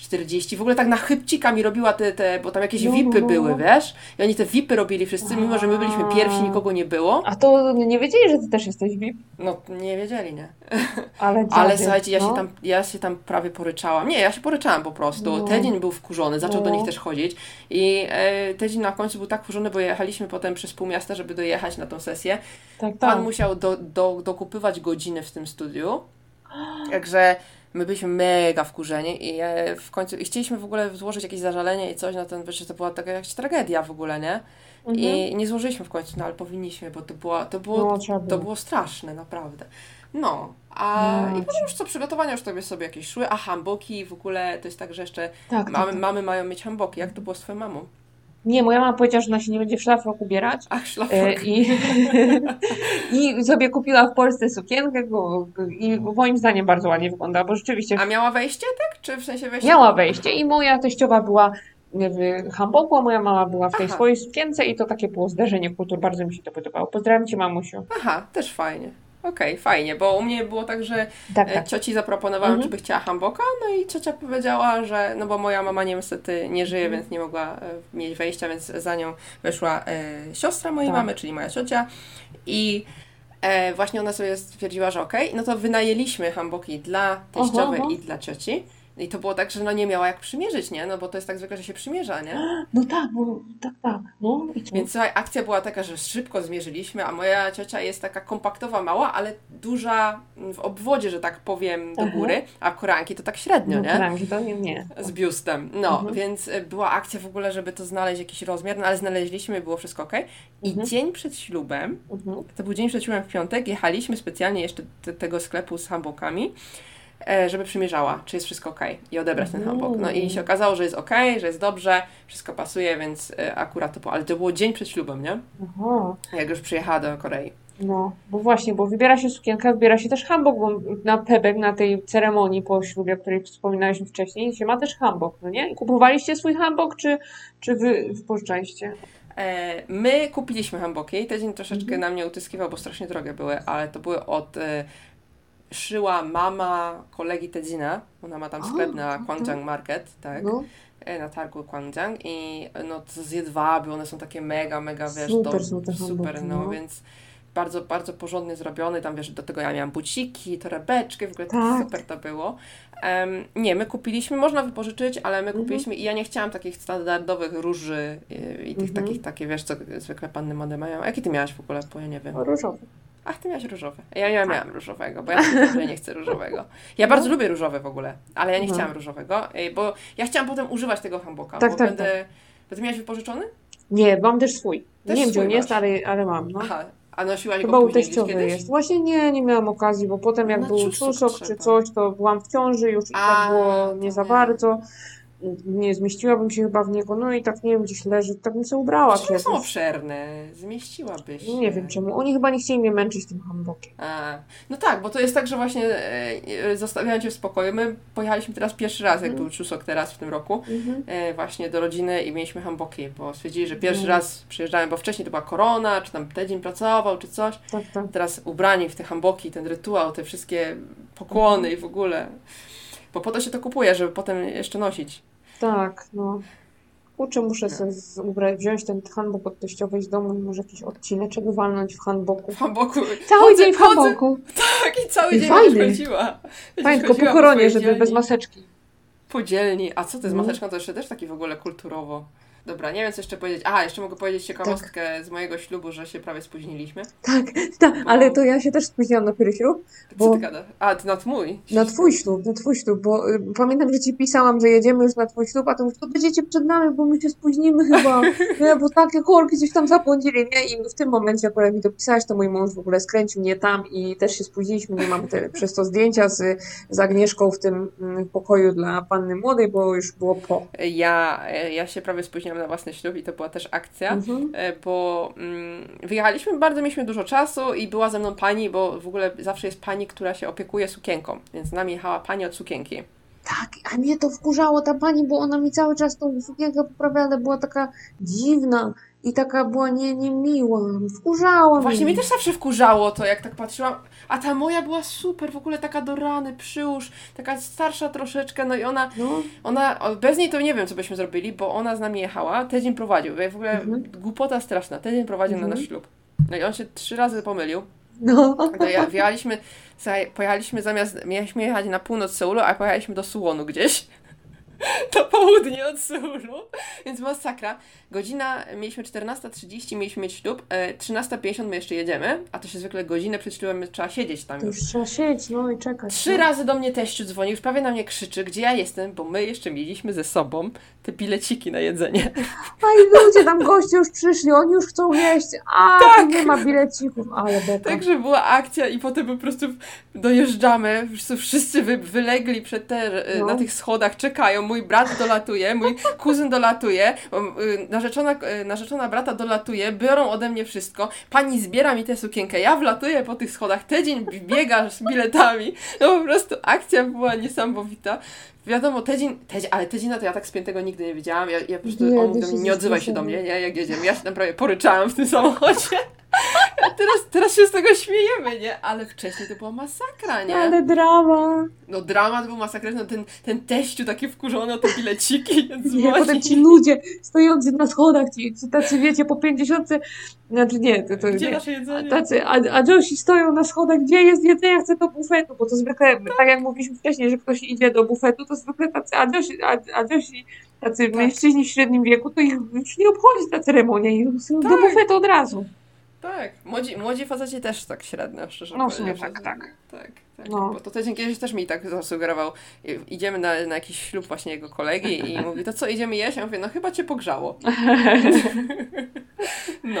40. W ogóle tak na chybcika mi robiła te, te bo tam jakieś No, no, VIPy no. były, wiesz? I oni te VIPy robili wszyscy, mimo że my byliśmy pierwsi, nikogo nie było. A to nie wiedzieli, że ty też jesteś VIP? No, nie wiedzieli, nie? Ale, Ale słuchajcie, ja, no. się tam, ja się tam prawie poryczałam. Nie, ja się poryczałam po prostu. No. Tedzin był wkurzony, zaczął do No. nich też chodzić. I e, Tedzin na końcu był tak wkurzony, bo jechaliśmy potem przez pół miasta, żeby dojechać na tą sesję. Tak, Pan tak. musiał do, do, dokupywać godziny w tym studiu. Także my byliśmy mega wkurzeni i e, w końcu i chcieliśmy w ogóle złożyć jakieś zażalenie i coś na ten wyższy, to była taka jakaś tragedia w ogóle, nie? Mhm. I nie złożyliśmy w końcu, no ale powinniśmy, bo to, była, to, było, No, to było. było straszne, naprawdę. No, a No, i potem już co, przygotowania już tobie sobie jakieś szły, a hamboki w ogóle, to jest tak, że jeszcze Tak, tak, mamy, tak. mamy mają mieć hamboki. Jak to było z twoją mamą? Nie, moja mama powiedziała, że ona się nie będzie w szlafrok ubierać. Ach, E, szlafrok. I, I sobie kupiła w Polsce sukienkę i moim zdaniem bardzo ładnie wygląda, bo rzeczywiście A miała wejście, tak? Czy w sensie wejście? miała wejście i moja teściowa była w hamboku, a moja mama była w tej Aha. swojej sukience i to takie było zderzenie kultur, bardzo mi się to podobało. Pozdrawiam Cię mamusiu. Aha, też fajnie. Okej, fajnie, bo u mnie było tak, że Tak, e, tak. cioci zaproponowałam, Mhm. czy by chciała hamboka, no i ciocia powiedziała, że, no bo moja mama niestety nie żyje, Mhm. więc nie mogła e, mieć wejścia, więc za nią weszła e, siostra mojej Tak. mamy, czyli moja ciocia i e, właśnie ona sobie stwierdziła, że okej, no to wynajęliśmy hamboki dla teściowej i dla cioci. I to było tak, że no nie miała jak przymierzyć, nie? No bo to jest tak zwykle, że się przymierza, nie? No tak, bo tak, tak. No i co? Więc słuchaj, akcja była taka, że szybko zmierzyliśmy, a moja ciocia jest taka kompaktowa, mała, ale duża w obwodzie, że tak powiem, do Aha. góry, a koranki to tak średnio, no, nie? rangi to nie, nie. Z biustem. No, Mhm. więc y, była akcja w ogóle, żeby to znaleźć jakiś rozmiar, no ale znaleźliśmy, było wszystko ok. I Mhm. dzień przed ślubem, Mhm. to był dzień przed ślubem w piątek, jechaliśmy specjalnie jeszcze do tego sklepu z hambokami, żeby przymierzała, czy jest wszystko ok i odebrać ten hambok. No i się okazało, że jest ok, że jest dobrze, wszystko pasuje, więc e, akurat to było, ale to było dzień przed ślubem, nie? Aha. Jak już przyjechała do Korei. No, bo właśnie, bo wybiera się sukienkę, wybiera się też hanbok, bo na pebek, na tej ceremonii po ślubie, o której wspominaliśmy wcześniej, się ma też hanbok, no nie? I kupowaliście swój hanbok, czy, czy wy wypożyczaliście? E, my kupiliśmy hamboki, ten dzień troszeczkę Mhm. na mnie utyskiwał, bo strasznie drogie były, ale to były od... E, szyła mama kolegi Tedzina, ona ma tam sklep na okej. Gwangjang Market, tak? No, e, na targu Gwangjang i no to z jedwabiu, one są takie mega, mega, wiesz, Super super, hamburgi, no, no. więc bardzo, bardzo porządnie zrobiony, tam wiesz, do tego ja miałam buciki, torebeczki, w ogóle Tak. super to było. Em, nie, my kupiliśmy, można wypożyczyć, ale my Mhm. kupiliśmy i ja nie chciałam takich standardowych róży i, i tych Mhm. takich, takie, wiesz, co zwykle panny mody mają. Jaki ty miałaś w ogóle, bo ja nie wiem. różowy. Ach, ty miałaś różowe. Ja nie Tak. miałam różowego, bo ja że nie chcę różowego. Ja bardzo No. lubię różowe w ogóle, ale ja nie Mhm. chciałam różowego, bo ja chciałam potem używać tego hamboka, Tak, bo tak, będę... Bo ty miałaś wypożyczony? Nie, mam też swój. Też nie wiem, gdzie on jest, ale, ale mam, no. Aha, a nosiłaś Chyba go później gdzieś kiedyś? jest. Właśnie nie, nie miałam okazji, bo potem jak Na był czusok czy coś, to byłam w ciąży już i A, tak było nie za bardzo. Nie zmieściłabym się chyba w niego, no i tak nie wiem, gdzieś leży, tak bym sobie ubrała przecież. są obszerne, zmieściłabyś się. Nie wiem czemu. Oni chyba nie chcieli mnie męczyć tym hambokiem. A, no tak, bo to jest tak, że właśnie e, e, zostawiają cię w spokoju. My pojechaliśmy teraz pierwszy raz, jak Mhm. był czusok teraz w tym roku, Mhm. e, właśnie do rodziny i mieliśmy hamboki, bo stwierdzili, że pierwszy Mhm. raz przyjeżdżałem, bo wcześniej to była korona, czy tam tydzień pracował, czy coś. Tak, tak. Teraz ubrani w te hamboki, ten rytuał, te wszystkie pokłony i w ogóle. Bo po to się to kupuje, żeby potem jeszcze nosić. Tak, no. Kurczę, muszę sobie z- ubrać, wziąć ten handbok od teściowej z domu i może jakiś odcineczek walnąć w handboku. W hamboku. Cały chodzę, dzień w chodzę, handboku. Tak, i cały I dzień fajny. chodziła. Fajnie, tylko po koronie, swojej żeby bez maseczki. Podzielni. A co ty z No. maseczką? To jeszcze też taki w ogóle kulturowo. Dobra, nie wiem co jeszcze powiedzieć. A, jeszcze mogę powiedzieć ciekawostkę z mojego ślubu, że się prawie spóźniliśmy. Tak, tak, ale to ja się też spóźniłam na pierwszy ślub. Co Bo- ty gadasz? A, ty na mój? Na twój ślub, na twój ślub, bo y, pamiętam, że ci pisałam, że jedziemy już na twój ślub, a to mówisz, to będziecie przed nami, bo my się spóźnimy chyba, nie, bo takie korki coś tam zabłądzili, nie? I w tym momencie akurat mi to pisałeś, to mój mąż w ogóle skręcił mnie tam i też się spóźniliśmy, nie mam te, przez to zdjęcia z, z Agnieszką w tym mm, pokoju dla panny młodej, bo już było po. Ja, ja się prawie spóźniłam na własny ślub i to była też akcja. Mhm. e, Bo mm, wyjechaliśmy, bardzo mieliśmy dużo czasu i była ze mną pani, bo w ogóle zawsze jest pani, która się opiekuje sukienką, więc z nami jechała pani od sukienki. Tak, a mnie to wkurzało ta pani, bo ona mi cały czas tą sukienkę poprawiała, ale była taka dziwna i taka była nie, niemiła. Wkurzała Właśnie mnie. mnie też zawsze wkurzało to, jak tak patrzyłam. A ta moja była super, w ogóle taka do rany, przyłóż, taka starsza troszeczkę, no i ona, No, ona, bez niej to nie wiem, co byśmy zrobili, bo ona z nami jechała, tydzień prowadził, w ogóle Mhm. głupota straszna, tydzień prowadził Mhm. na nasz ślub. No i on się trzy razy pomylił. no. To słuchaj, pojechaliśmy zamiast, mieliśmy jechać na północ Seulu, a pojechaliśmy do Suwonu gdzieś. Na południe od Seulu, więc masakra. Godzina, mieliśmy 14.30, mieliśmy mieć ślub, e, 13.50 my jeszcze jedziemy, a to się zwykle godzinę przed ślubem trzeba siedzieć tam już. już trzeba siedzieć, no i czekać. Trzy no. razy do mnie teściu dzwoni, już prawie na mnie krzyczy, gdzie ja jestem, bo my jeszcze mieliśmy ze sobą te bileciki na jedzenie. A i ludzie tam goście już przyszli, oni już chcą jeść, a Tak. nie ma bilecików, ale beka. Także była akcja i potem po prostu dojeżdżamy, wszyscy wy, wylegli przed te, No. na tych schodach, czekają, mój brat dolatuje, mój kuzyn dolatuje, y, narzeczona, y, narzeczona brata dolatuje, biorą ode mnie wszystko, pani zbiera mi tę sukienkę, ja wlatuję po tych schodach, tydzień biega z biletami, no po prostu akcja była niesamowita. Wiadomo, tydzień, tydzień ale tydzień to ja tak spiętego nigdy nie widziałam, ja, ja po prostu, Nie, on mówi nie odzywaj się do mnie, nie, jak jedziemy, ja się prawie poryczałam w tym samochodzie. A teraz, teraz się z tego śmiejemy, nie? Ale wcześniej to była masakra, nie? Ale drama. No dramat był masakryczny, ten, ten teściu taki wkurzony o te bileciki, Nie, potem ci ludzie stojący na schodach, ci, ci tacy wiecie po 50, znaczy nie, to, to Gdzie nie. nasze jedzenie? Tacy, a, a Josi stoją na schodach, gdzie jest jedzenie, chcę do bufetu, bo to zwykle, tak jak mówiliśmy wcześniej, że ktoś idzie do bufetu, to zwykle tacy Adiosi, Ad- Adiosi tacy Tak. mężczyźni w średnim wieku, to ich już nie obchodzi ta ceremonia i są do Tak. bufetu od razu. Tak, młodzi, młodzi faceci też tak średnio, szczerze No, w sumie tak, tak. Tak, tak. No. Bo to tydzień kiedyś też mi tak zasugerował. Idziemy na, na jakiś ślub właśnie jego kolegi i mówi, to co, idziemy jeść? Ja mówię, no chyba cię pogrzało. No.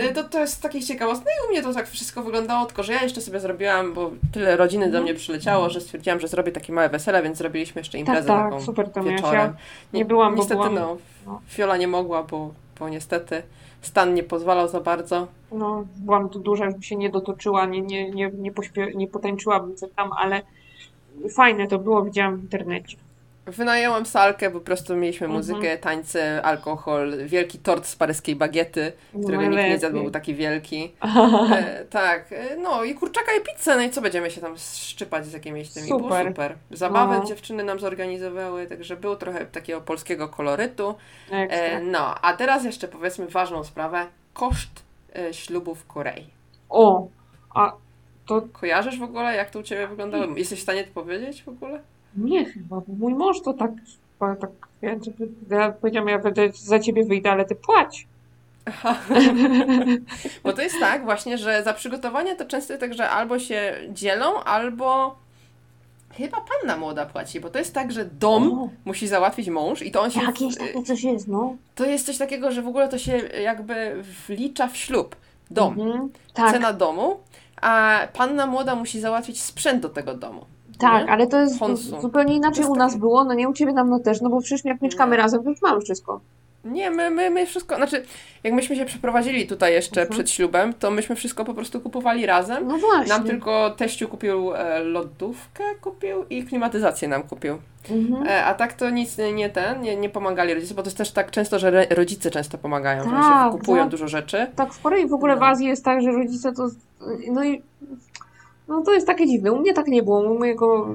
Y, To, to jest ciekawostek. No i u mnie to tak wszystko wyglądało, tylko że ja jeszcze sobie zrobiłam, bo tyle rodziny do mnie przyleciało, że stwierdziłam, że zrobię takie małe wesele, więc zrobiliśmy jeszcze imprezę tak, taką super to wieczorem. Ja nie byłam, bo Niestety byłam- no, no. Fiola nie mogła, bo, bo niestety stan nie pozwalał za bardzo. No, byłam tu duża, już się nie dotoczyła, nie, nie, nie, nie, pośpie, nie potęczyłabym co tam, ale fajne to było, widziałam w internecie. Wynajęłam salkę, po prostu mieliśmy Mhm. muzykę, tańce, alkohol, wielki tort z paryskiej bagiety, którego nikt nie zjadł, był taki wielki. E, tak, e, no i kurczaka i pizzę, no i co będziemy się tam szczypać z jakimiś tymi, było Super. super. Zabawę No. dziewczyny nam zorganizowały, także było trochę takiego polskiego kolorytu. E, no, a teraz jeszcze powiedzmy ważną sprawę, koszt e, ślubu w Korei. O, a to Kojarzysz w ogóle, jak to u Ciebie wyglądało? Jesteś w stanie to powiedzieć w ogóle? Nie chyba, bo mój mąż to tak, tak ja, ja powiedziałam, ja będę za ciebie wyjdę, ale ty płać. Bo to jest tak właśnie, że za przygotowanie to często jest tak, że albo się dzielą, albo chyba panna młoda płaci, bo to jest tak, że dom O. musi załatwić mąż i to on się... Jakieś takie coś jest, no. To jest coś takiego, że w ogóle to się jakby wlicza w ślub. Dom. Mhm. Tak, Cena domu, a panna młoda musi załatwić sprzęt do tego domu. Tak, nie? ale to jest Honsu. zupełnie inaczej jest u nas było, no nie u ciebie tam no też, no bo przecież jak mieszkamy Nie. razem, to już mamy wszystko. Nie, my, my, my wszystko, znaczy jak myśmy się przeprowadzili tutaj jeszcze Mhm. przed ślubem, to myśmy wszystko po prostu kupowali razem. No właśnie. Nam tylko teściu kupił e, lodówkę kupił i klimatyzację nam kupił. Mhm. E, a tak to nic nie, nie ten, nie, nie pomagali rodzice, bo to jest też tak często, że re, rodzice często pomagają, że Tak, się kupują tak. dużo rzeczy. Tak w Korei w ogóle w No. Azji jest tak, że rodzice to. No i. No to jest takie dziwne. U mnie tak nie było. U mojego.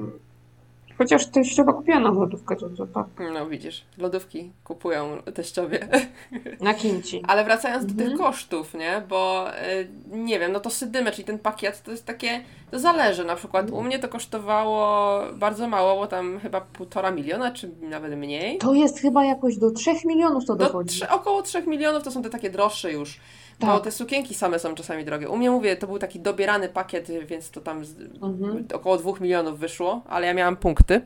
Chociaż teściowa kupiła nam lodówkę, to, to tak. No widzisz, lodówki kupują teściowie. Na kimci. Ale wracając do Mhm. tych kosztów, nie? Bo y, nie wiem, no to sydymę, czyli ten pakiet, to jest takie, to zależy. Na przykład u mnie to kosztowało bardzo mało, bo tam chyba półtora miliona, czy nawet mniej. To jest chyba jakoś do 3 milionów to Do dochodzi. trze- około 3 milionów to są te takie droższe już. Bo Tak. te sukienki same są czasami drogie. U mnie mówię, to był taki dobierany pakiet, więc to tam Mhm. około 2 milionów wyszło, ale ja miałam punkty.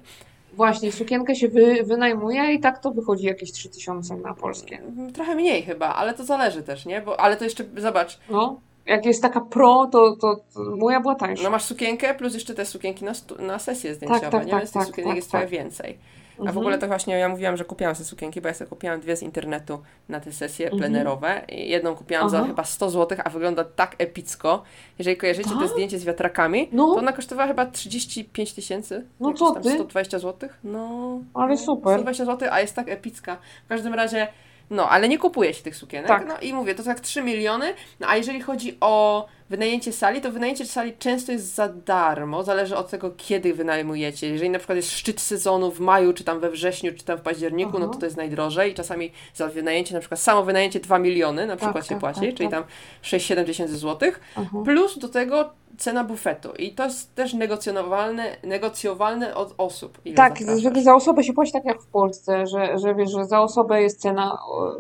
Właśnie, sukienkę się wy, wynajmuje i tak to wychodzi jakieś 3000 na polskie. Trochę mniej chyba, ale to zależy też, nie? Bo, ale to jeszcze, zobacz, No. Jak jest taka pro, to, to, to moja była tańsza. no masz sukienkę plus jeszcze te sukienki na, na sesję zdjęciową, tak, nie? tak, Więc tych tak, sukienek tak, jest tak. trochę więcej. A w ogóle to właśnie ja mówiłam, że kupiłam sobie sukienki, bo ja sobie kupiłam dwie z internetu na te sesje Mhm. plenerowe. Jedną kupiłam za Aha. chyba 100 zł, a wygląda tak epicko. Jeżeli kojarzycie Tak? to zdjęcie z wiatrakami, No. to ona kosztowała chyba 35 tysięcy. No co tam ty? 120 zł. No. Ale no, super. 120 zł, a jest tak epicka. W każdym razie, no, ale nie kupuje się tych sukienek. Tak. No i mówię, to tak 3 miliony. No a jeżeli chodzi o wynajęcie sali, to wynajęcie sali często jest za darmo. Zależy od tego, kiedy wynajmujecie. Jeżeli na przykład jest szczyt sezonu w maju, czy tam we wrześniu, czy tam w październiku, no to to jest najdrożej. Czasami za wynajęcie, na przykład samo wynajęcie 2 miliony na przykład się tak, płaci, tak, czyli tak. tam 6-7 tysięcy złotych. Aha. Plus do tego cena bufetu. I to jest też negocjonowalne, negocjowalne od osób. Tak, zapraszasz. żeby za osobę się płaci tak jak w Polsce, że, że wiesz, że za osobę jest cena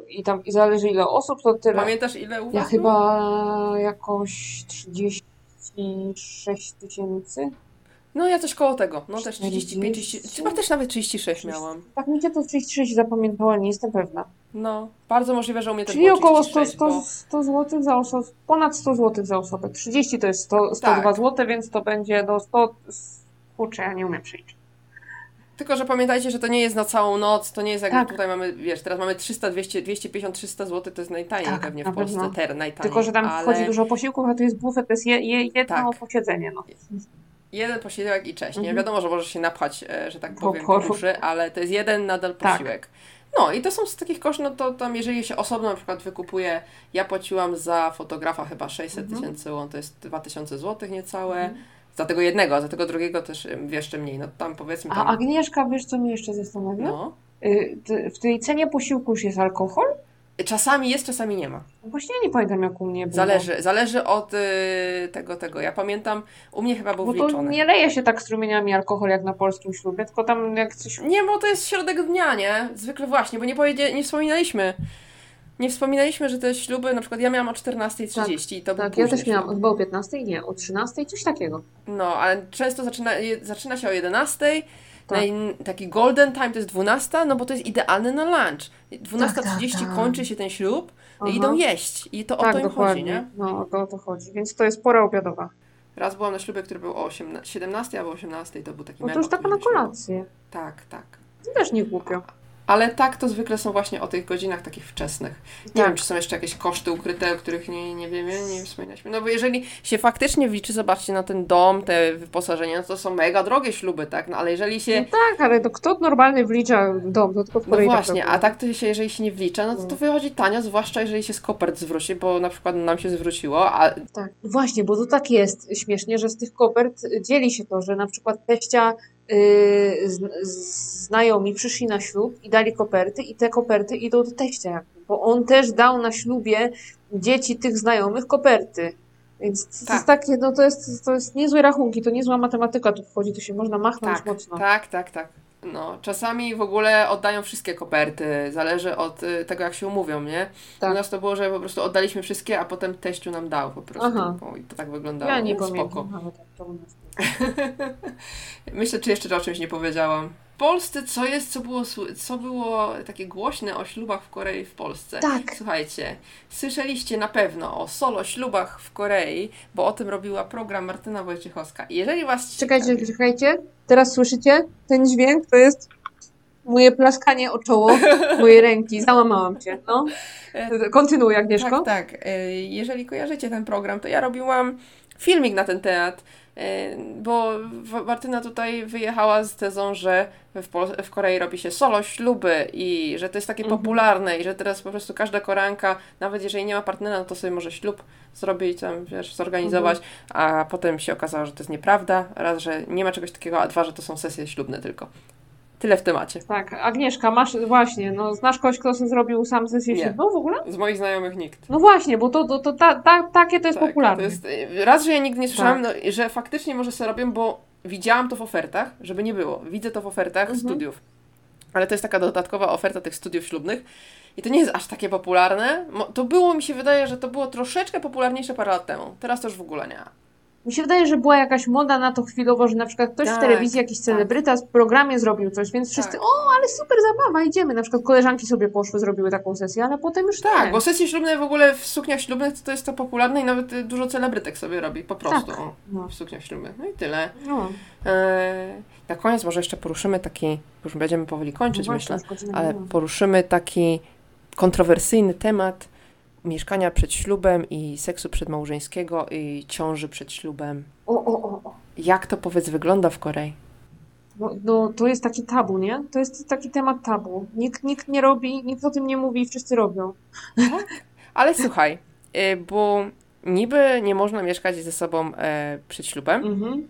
i tam i zależy ile osób, to tyle. Pamiętasz ile u Ja was chyba jakoś 36 tysięcy. No ja coś koło tego. No też 35, 40. 30, chyba też nawet 36 miałam. Tak mi się to 36 zapamiętała, nie jestem pewna. No, bardzo możliwe, że u mnie też Czyli około 100, 36, 100, bo... 100 zł za osobę, ponad 100 zł za osobę. 30 to jest 100, 102 Tak. zł, więc to będzie do 100. Kurczę, ja nie umiem przeliczyć. Tylko, że pamiętajcie, że to nie jest na całą noc, to nie jest jak Tak. tutaj mamy, wiesz, teraz mamy 300, 200, 250, 300 zł, to jest najtaniej Tak, pewnie na w Polsce, ter, najtaniej. Tylko, że tam ale wchodzi dużo posiłków, a tu jest bufet, to jest je, je, jedno Tak. posiedzenie. No. jeden posiłek i cześć, nie? Mhm. Wiadomo, że możesz się napchać, e, że tak powiem, po uszy, ale to jest jeden nadal Tak. No i to są z takich kosztów, no to tam jeżeli się osobno na przykład wykupuje, ja płaciłam za fotografa chyba 600 Mhm. tysięcy won, to jest 2000 zł niecałe. Za tego jednego, a za tego drugiego też jeszcze mniej. No tam powiedzmy A tam, Agnieszka, wiesz co mnie jeszcze zastanawia? no. Y, W tej cenie posiłku już jest alkohol? Czasami jest, czasami nie ma. No Właśnie nie pamiętam jak u mnie było. Zależy, zależy od y, tego, tego. Ja pamiętam, u mnie chyba był Bo to wliczony. nie leje się tak strumieniami alkohol jak na polskim ślubie, tylko tam jak coś... Nie, bo to jest środek dnia, nie? Zwykle właśnie, bo nie, powiedzie, nie wspominaliśmy. Nie wspominaliśmy, że te śluby, na przykład ja miałam o 14.30 i to był Tak, ja też miałam ślub. chyba o 15, nie, o 13, coś takiego. No, ale często zaczyna, zaczyna się o 11.00. Tak. Taki golden time to jest 12, no bo to jest idealny na lunch. 12.30 Tak, tak, tak. kończy się ten ślub Aha. i idą jeść. I to o tak, to im dokładnie. chodzi, nie? No, o to, o to chodzi. Więc to jest pora obiadowa. Raz byłam na ślubie, który był o 18, 17 albo 18, to był taki No to już taka na kolację. Tak, tak. To też nie głupio. Ale tak to zwykle są właśnie o tych godzinach takich wczesnych. Nie Tak. wiem, czy są jeszcze jakieś koszty ukryte, o których nie, nie wiemy, nie wspominaliśmy. No bo jeżeli się faktycznie wliczy, zobaczcie na ten dom, te wyposażenia, no to są mega drogie śluby, tak? No ale jeżeli się... No tak, ale to kto normalny wlicza dom? To tylko w No Korei właśnie, tak a tak to się, jeżeli się nie wlicza, no to to wychodzi tanio, zwłaszcza jeżeli się z kopert zwróci, bo na przykład nam się zwróciło, a Tak. Właśnie, bo to tak jest śmiesznie, że z tych kopert dzieli się to, że na przykład teścia znajomi przyszli na ślub i dali koperty i te koperty idą do teścia, bo on też dał na ślubie dzieci tych znajomych koperty. Więc to Tak. jest takie, no to jest, to jest niezłe rachunki, to niezła matematyka tu wchodzi, to się można machnąć tak, mocno. tak, tak, tak. No, czasami w ogóle oddają wszystkie koperty, zależy od y, tego, jak się umówią, nie? Tak. U nas to było, że po prostu oddaliśmy wszystkie, a potem teściu nam dał po prostu. Aha. Bo, I to tak wyglądało. Ja nie Spoko. pamiętam. nawet jak to u nas Myślę, czy jeszcze o czymś nie powiedziałam. W Polsce co jest, co było, co było takie głośne o ślubach w Korei w Polsce? Tak. Słuchajcie, słyszeliście na pewno o solo ślubach w Korei, bo o tym robiła program Martyna Wojciechowska. Jeżeli was Czekajcie, czekajcie. Teraz słyszycie? Ten dźwięk to jest moje plaskanie o czoło mojej ręki. Załamałam cię. No. Kontynuuj, Agnieszko. Tak, tak. E, Jeżeli kojarzycie ten program, to ja robiłam filmik na ten temat, e, bo W- Martyna tutaj wyjechała z tezą, że w, Pol- w Korei robi się solo śluby i że to jest takie Mhm. popularne i że teraz po prostu każda Koreanka, nawet jeżeli nie ma partnera, no to sobie może ślub zrobić, tam wiesz, zorganizować, Mhm. a potem się okazało, że to jest nieprawda. Raz, że nie ma czegoś takiego, a dwa, że to są sesje ślubne tylko. Tyle w temacie. Tak, Agnieszka, masz właśnie, no znasz kogoś, kto sobie zrobił sam sesję Nie. ślubną w ogóle? Z moich znajomych nikt. No właśnie, bo to, to, to ta, ta, takie to jest Tak, popularne. To jest, raz, że ja nigdy nie słyszałam, Tak. no, że faktycznie może sobie robią, bo widziałam to w ofertach, żeby nie było. Widzę to w ofertach Mhm. studiów. Ale to jest taka dodatkowa oferta tych studiów ślubnych. I to nie jest aż takie popularne. To było, mi się wydaje, że to było troszeczkę popularniejsze parę lat temu. Teraz to już w ogóle nie. Mi się wydaje, że była jakaś moda na to chwilowo, że na przykład ktoś Tak, w telewizji, jakiś tak. celebryta w programie zrobił coś, więc wszyscy, Tak. o, ale super zabawa, idziemy. Na przykład koleżanki sobie poszły, zrobiły taką sesję, ale potem już Tak, nie. bo sesje ślubne w ogóle w sukniach ślubnych to jest to popularne i nawet dużo celebrytek sobie robi, po prostu Tak. No. w sukniach ślubnych. No i tyle. No, Eee, na koniec może jeszcze poruszymy taki, już będziemy powoli kończyć, no właśnie, myślę, ale poruszymy taki kontrowersyjny temat mieszkania przed ślubem i seksu przedmałżeńskiego i ciąży przed ślubem. O, o, o. Jak to powiedz wygląda w Korei? No, no, to jest taki tabu, nie? To jest taki temat tabu. Nikt, nikt nie robi, nikt o tym nie mówi, wszyscy robią. Ale słuchaj, y, bo niby nie można mieszkać ze sobą e, przed ślubem, Mhm.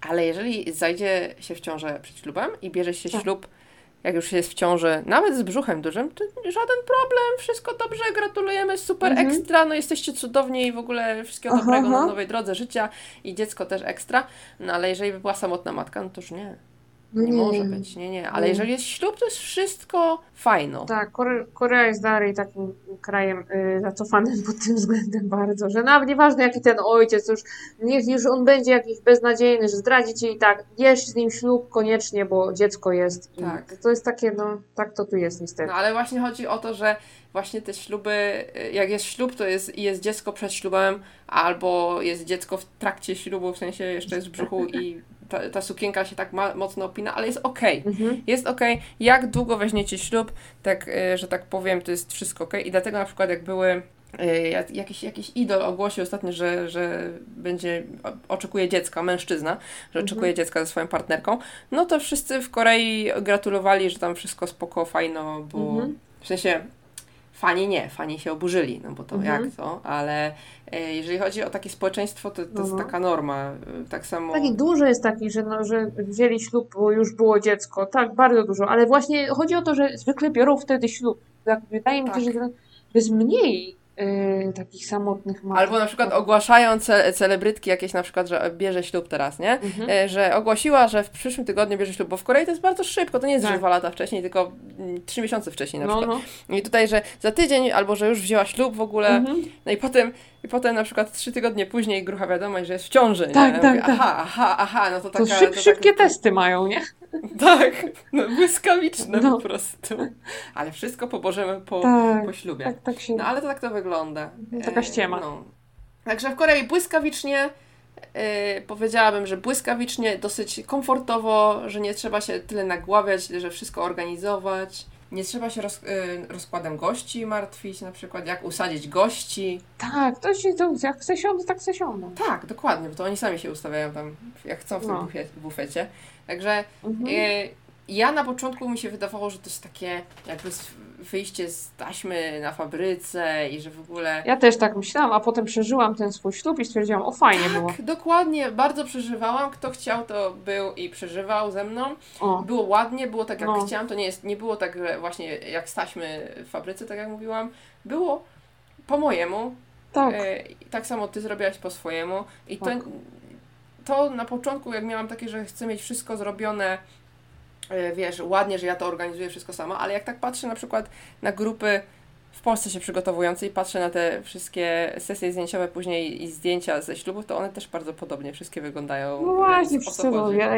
ale jeżeli zajdzie się w ciążę przed ślubem i bierze się Tak. ślub, jak już jest w ciąży, nawet z brzuchem dużym, to żaden problem, wszystko dobrze, gratulujemy, super Mhm. ekstra, no jesteście cudowni i w ogóle wszystkiego Aha, dobrego na aha. nowej drodze życia i dziecko też ekstra, no ale jeżeli by była samotna matka, no to już nie, No nie, może być, nie, nie, ale Nie. jeżeli jest ślub, to jest wszystko fajno. Tak, Kore- Korea jest dalej takim krajem y, zacofanym pod tym względem bardzo, że nawet nieważne jaki ten ojciec, już niech już on będzie jakiś beznadziejny, że zdradzi cię i tak, bierz z nim ślub koniecznie, bo dziecko jest. Tak. To jest takie, no, tak to tu jest niestety. No ale właśnie chodzi o to, że właśnie te śluby, y, jak jest ślub, to jest, jest dziecko przed ślubem, albo jest dziecko w trakcie ślubu, w sensie jeszcze jest w brzuchu i ta, ta sukienka się tak ma, mocno opina, ale jest okej. Mhm. Jest okej. Jak długo weźmiecie ślub, tak, y, że tak powiem, to jest wszystko okej. I dlatego na przykład jak były jak- jakiś, jakiś idol ogłosił ostatnio, że, że będzie, oczekuje dziecka, mężczyzna, że oczekuje dziecka ze swoją partnerką, no to wszyscy w Korei gratulowali, że tam wszystko spoko, fajno, bo Mhm. w sensie fani nie, fani się oburzyli, no bo to Mhm. jak to, ale e, jeżeli chodzi o takie społeczeństwo, to, to jest Mhm. taka norma, e, tak samo... Taki dużo jest taki, że, no, że wzięli ślub, bo już było dziecko. Tak, bardzo dużo. Ale właśnie chodzi o to, że zwykle biorą wtedy ślub. Tak, wydaje mi się, Tak. że, że jest mniej y, takich samotnych matek. Albo na przykład ogłaszają ce celebrytki jakieś na przykład, że bierze ślub teraz, nie? Mhm. E, Że ogłosiła, że w przyszłym tygodniu bierze ślub, bo w Korei to jest bardzo szybko, to nie jest, że Tak. dwa lata wcześniej, tylko mm, trzy miesiące wcześniej na No, przykład. no. I tutaj, że za tydzień, albo że już wzięła ślub w ogóle, Mhm. no i potem, i potem na przykład trzy tygodnie później grucha wiadomość, że jest w ciąży, Tak, nie? tak, Mówię, tak. Aha, aha, aha, no to To taka... szyb, to szybkie taka- testy mają, nie? Tak, no błyskawiczne No. po prostu. Ale wszystko po Bożemu po, Tak, po ślubie. tak, tak się... No ale to tak to wygląda. Taka E, ściema. No. Także w Korei błyskawicznie, e, powiedziałabym, że błyskawicznie, dosyć komfortowo, że nie trzeba się tyle nagławiać, że wszystko organizować. Nie trzeba się roz, e, rozkładem gości martwić, na przykład jak usadzić gości. Tak, to się, to jak chce siądę, tak chce siądę. Tak, dokładnie, bo to oni sami się ustawiają tam, jak chcą w tym No. bufie, bufecie. Także Mhm. E, Ja na początku mi się wydawało, że to jest takie jakby wyjście z taśmy na fabryce i że w ogóle. Ja też tak myślałam, a potem przeżyłam ten swój ślub i stwierdziłam, o fajnie było. Tak, dokładnie, bardzo przeżywałam. Kto chciał, to był i przeżywał ze mną. O, Było ładnie, było tak jak No. chciałam. To nie, jest, nie było tak, że właśnie jak z taśmy w fabryce, tak jak mówiłam. Było po mojemu. tak. E, tak samo ty zrobiłaś po swojemu. I to, Tak. to na początku, jak miałam takie, że chcę mieć wszystko zrobione, wiesz, ładnie, że ja to organizuję wszystko sama, ale jak tak patrzę na przykład na grupy w Polsce się przygotowujące i patrzę na te wszystkie sesje zdjęciowe później i zdjęcia ze ślubów, to one też bardzo podobnie wszystkie wyglądają. No właśnie, wszyscy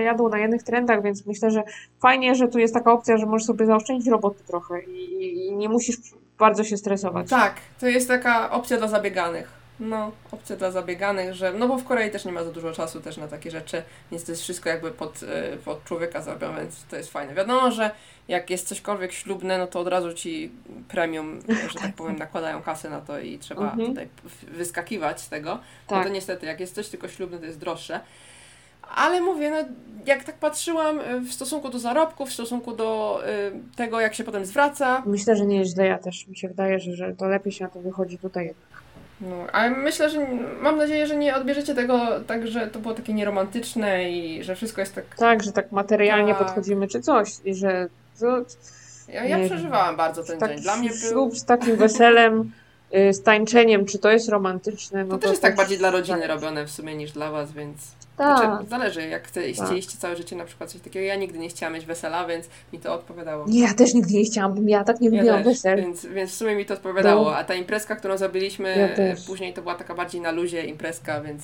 jadą na jednych trendach, więc myślę, że fajnie, że tu jest taka opcja, że możesz sobie zaoszczędzić roboty trochę i- i nie musisz bardzo się stresować. Tak, to jest taka opcja dla zabieganych. No, opcja dla zabieganych, że. No bo w Korei też nie ma za dużo czasu też na takie rzeczy, więc to jest wszystko jakby pod, e, pod człowieka zrobione, więc to jest fajne. Wiadomo, że jak jest cośkolwiek ślubne, no to od razu ci premium, że tak powiem, nakładają kasę na to i trzeba Mhm. tutaj wyskakiwać z tego. No Tak. to niestety, jak jest coś tylko ślubne, to jest droższe. Ale mówię, no jak tak patrzyłam e, w stosunku do zarobków, w stosunku do e, tego, jak się potem zwraca, Myślę, że nie jest źle, ja też mi się wydaje, że, że to lepiej się na to wychodzi tutaj. No, ale myślę, że mam nadzieję, że nie odbierzecie tego tak, że to było takie nieromantyczne i że wszystko jest tak. Tak, że tak materialnie Tak. podchodzimy czy coś i że to, Ja, ja Nie przeżywałam bardzo ten taki dzień. Dla mnie był. ślub z takim weselem, y, z tańczeniem, czy to jest romantyczne? No To też jest tak bardziej dla rodziny robione w sumie niż dla was, więc. Tak. Znaczy, zależy, jak chce, Tak. chcieliście całe życie na przykład coś takiego. Ja nigdy nie chciałam mieć wesela, więc mi to odpowiadało. Nie, ja też nigdy nie chciałam, bo ja tak nie Ja lubiłam też, wesel. więc, więc w sumie mi to odpowiadało. No. A ta imprezka, którą zrobiliśmy Ja później, to była taka bardziej na luzie imprezka, więc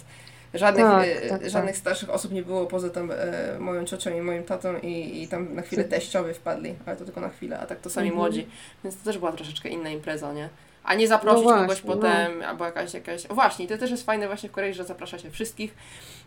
Żadnych, Tak, e, tak, tak. żadnych starszych osób nie było poza tam e, moją ciocią i moim tatą i, i tam na chwilę teściowie wpadli, ale to tylko na chwilę, a tak to sami Mhm. młodzi. Więc to też była troszeczkę inna impreza, nie? A nie zaprosić No właśnie, kogoś potem, albo jakaś, jakaś... O właśnie, to też jest fajne właśnie w Korei, że zaprasza się wszystkich,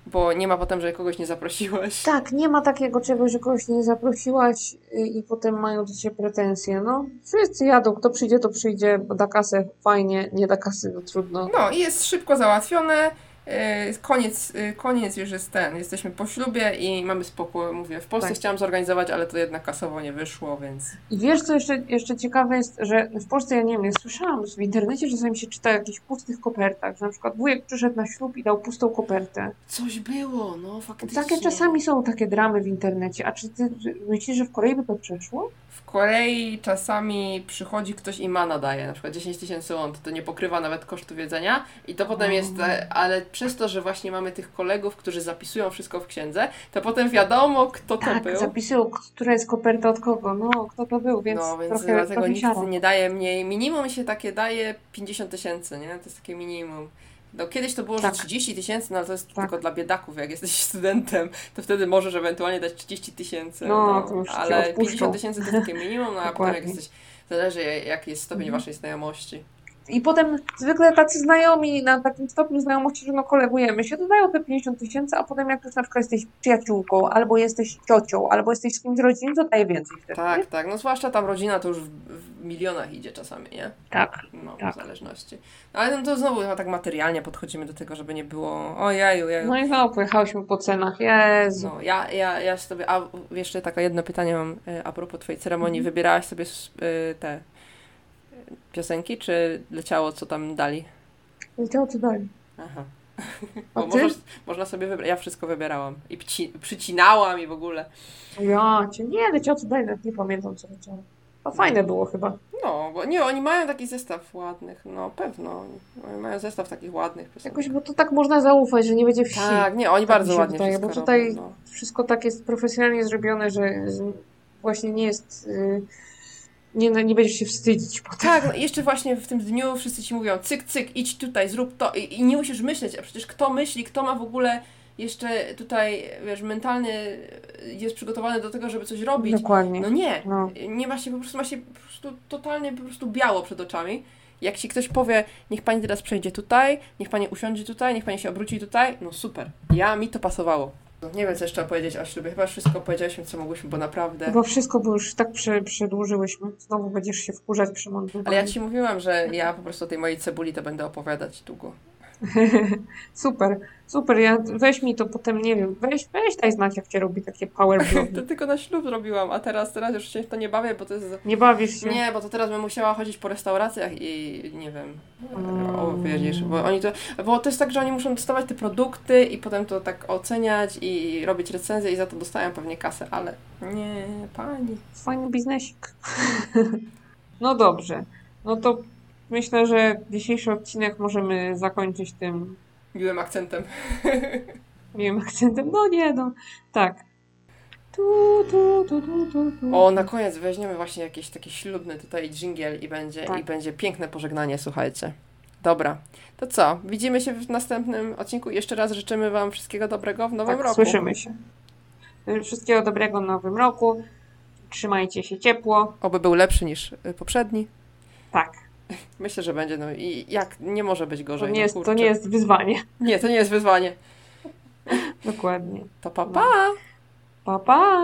bo nie ma potem, że kogoś nie zaprosiłeś. Tak, nie ma takiego czegoś, że kogoś nie zaprosiłaś y, i potem mają do ciebie pretensje. No, wszyscy jadą, kto przyjdzie, to przyjdzie, bo da kasę, fajnie, nie da kasy, no trudno. No i jest szybko załatwione. E, Koniec, e, koniec już jest ten. Jesteśmy po ślubie i mamy spokój. Mówię, w Polsce Tak. chciałam zorganizować, ale to jednak kasowo nie wyszło, więc. I wiesz, co jeszcze, jeszcze ciekawe jest, że w Polsce, ja nie wiem, ja słyszałam w internecie czasami się czyta o jakichś pustych kopertach, że na przykład wujek przyszedł na ślub i dał pustą kopertę. Coś było, no faktycznie. Takie czasami są takie dramy w internecie. A czy ty myślisz, że w Korei by to przeszło? W Korei czasami przychodzi ktoś i ma nadaje, na przykład 10 tysięcy won, to nie pokrywa nawet kosztów jedzenia i to potem jest, e, ale przez to, że właśnie mamy tych kolegów, którzy zapisują wszystko w księdze, to potem wiadomo, kto to Tak, był. zapisują, która jest koperta od kogo, no, kto to był, więc, no, więc trochę, dlatego trochę siara. nie daje mniej. Minimum się takie daje 50 tysięcy, nie? To jest takie minimum. No, kiedyś to było, Tak. że 30 tysięcy, no ale to jest Tak. tylko dla biedaków. Jak jesteś studentem, to wtedy możesz ewentualnie dać 30 tysięcy. No, cię ale odpuszczą. 50 tysięcy to jest takie minimum, no a potem jak jesteś. Zależy jaki jest stopień Mhm. waszej znajomości. I potem zwykle tacy znajomi na takim stopniu znajomości, że no kolegujemy się, dodają te 50 tysięcy, a potem jak już na przykład jesteś przyjaciółką, albo jesteś ciocią, albo jesteś z kimś z rodziny, to daje więcej wtedy. Tak, tak. No zwłaszcza tam rodzina to już w, milionach idzie czasami, nie? Tak. No, Tak. w zależności. No, ale no to znowu no, tak materialnie podchodzimy do tego, żeby nie było o jaju, jaju. No i no, pojechałyśmy po cenach, Jezu. No, ja, ja, ja sobie, a jeszcze takie jedno pytanie mam e, a propos twojej ceremonii. Mhm. Wybierałaś sobie e, te piosenki, czy leciało, co tam dali? Wiedział, co dali. Aha. A ty? możesz, można sobie wybrać, ja wszystko wybierałam. I pci, przycinałam i w ogóle. Ja cię, nie, leciał, co dali, nawet nie pamiętam, co leciało. To fajne było chyba. No, bo nie, oni mają taki zestaw ładnych, no pewno. Oni mają zestaw takich ładnych piosenek. Jakoś, bo to tak można zaufać, że nie będzie wsi. Tak, nie, oni Tak bardzo ładnie wydaje, wszystko bo tutaj- robią, no. Wszystko tak jest profesjonalnie zrobione, że właśnie nie jest... y, Nie, nie będziesz się wstydzić potem. Tak, no jeszcze właśnie w tym dniu wszyscy ci mówią cyk, cyk, idź tutaj, zrób to i, i nie musisz myśleć, a przecież kto myśli, kto ma w ogóle jeszcze tutaj, wiesz, mentalny jest przygotowany do tego, żeby coś robić. Dokładnie. No nie, No. nie ma się, po prostu ma się po prostu totalnie po prostu biało przed oczami. Jak ci ktoś powie, niech pani teraz przejdzie tutaj, niech pani usiądzie tutaj, niech pani się obróci tutaj, no super. Ja, mi to pasowało. Nie wiem, co jeszcze opowiedzieć o ślubie. Chyba wszystko powiedzieliśmy, co mogłyśmy, bo naprawdę... Chyba wszystko, bo już tak prze, przedłużyłyśmy. Znowu będziesz się wkurzać przy montowaniu. Ale ja ci mówiłam, że ja po prostu o tej mojej cebuli to będę opowiadać długo. Super, super. Ja, weź mi to potem, nie wiem, weź, weź daj znać, jak cię robi takie power To blogi. tylko na ślub zrobiłam, a teraz, teraz już się w to nie bawię, bo to jest... Nie bawisz się? Nie, bo to teraz bym musiała chodzić po restauracjach i nie wiem, Mm. o, widzisz, bo oni to, bo to jest tak, że oni muszą dostawać te produkty i potem to tak oceniać i robić recenzje i za to dostają pewnie kasę, ale nie, pani. Fajny biznesik. No dobrze. No to myślę, że dzisiejszy odcinek możemy zakończyć tym Miłym akcentem. miłym akcentem. No nie, no. Tak. Tu, tu, tu, tu, tu. O, na koniec weźmiemy właśnie jakiś taki ślubny tutaj dżingiel i będzie, Tak. i będzie piękne pożegnanie, słuchajcie. Dobra, to co? Widzimy się w następnym odcinku. Jeszcze raz życzymy Wam wszystkiego dobrego w nowym tak, roku. słyszymy się. Wszystkiego dobrego w nowym roku. Trzymajcie się ciepło. Oby był lepszy niż y, poprzedni. Tak. Myślę, że będzie. No i jak nie może być To gorzej. nie, no jest, to nie jest wyzwanie. Nie, to nie jest wyzwanie. Dokładnie. To pa pa! Pa, pa.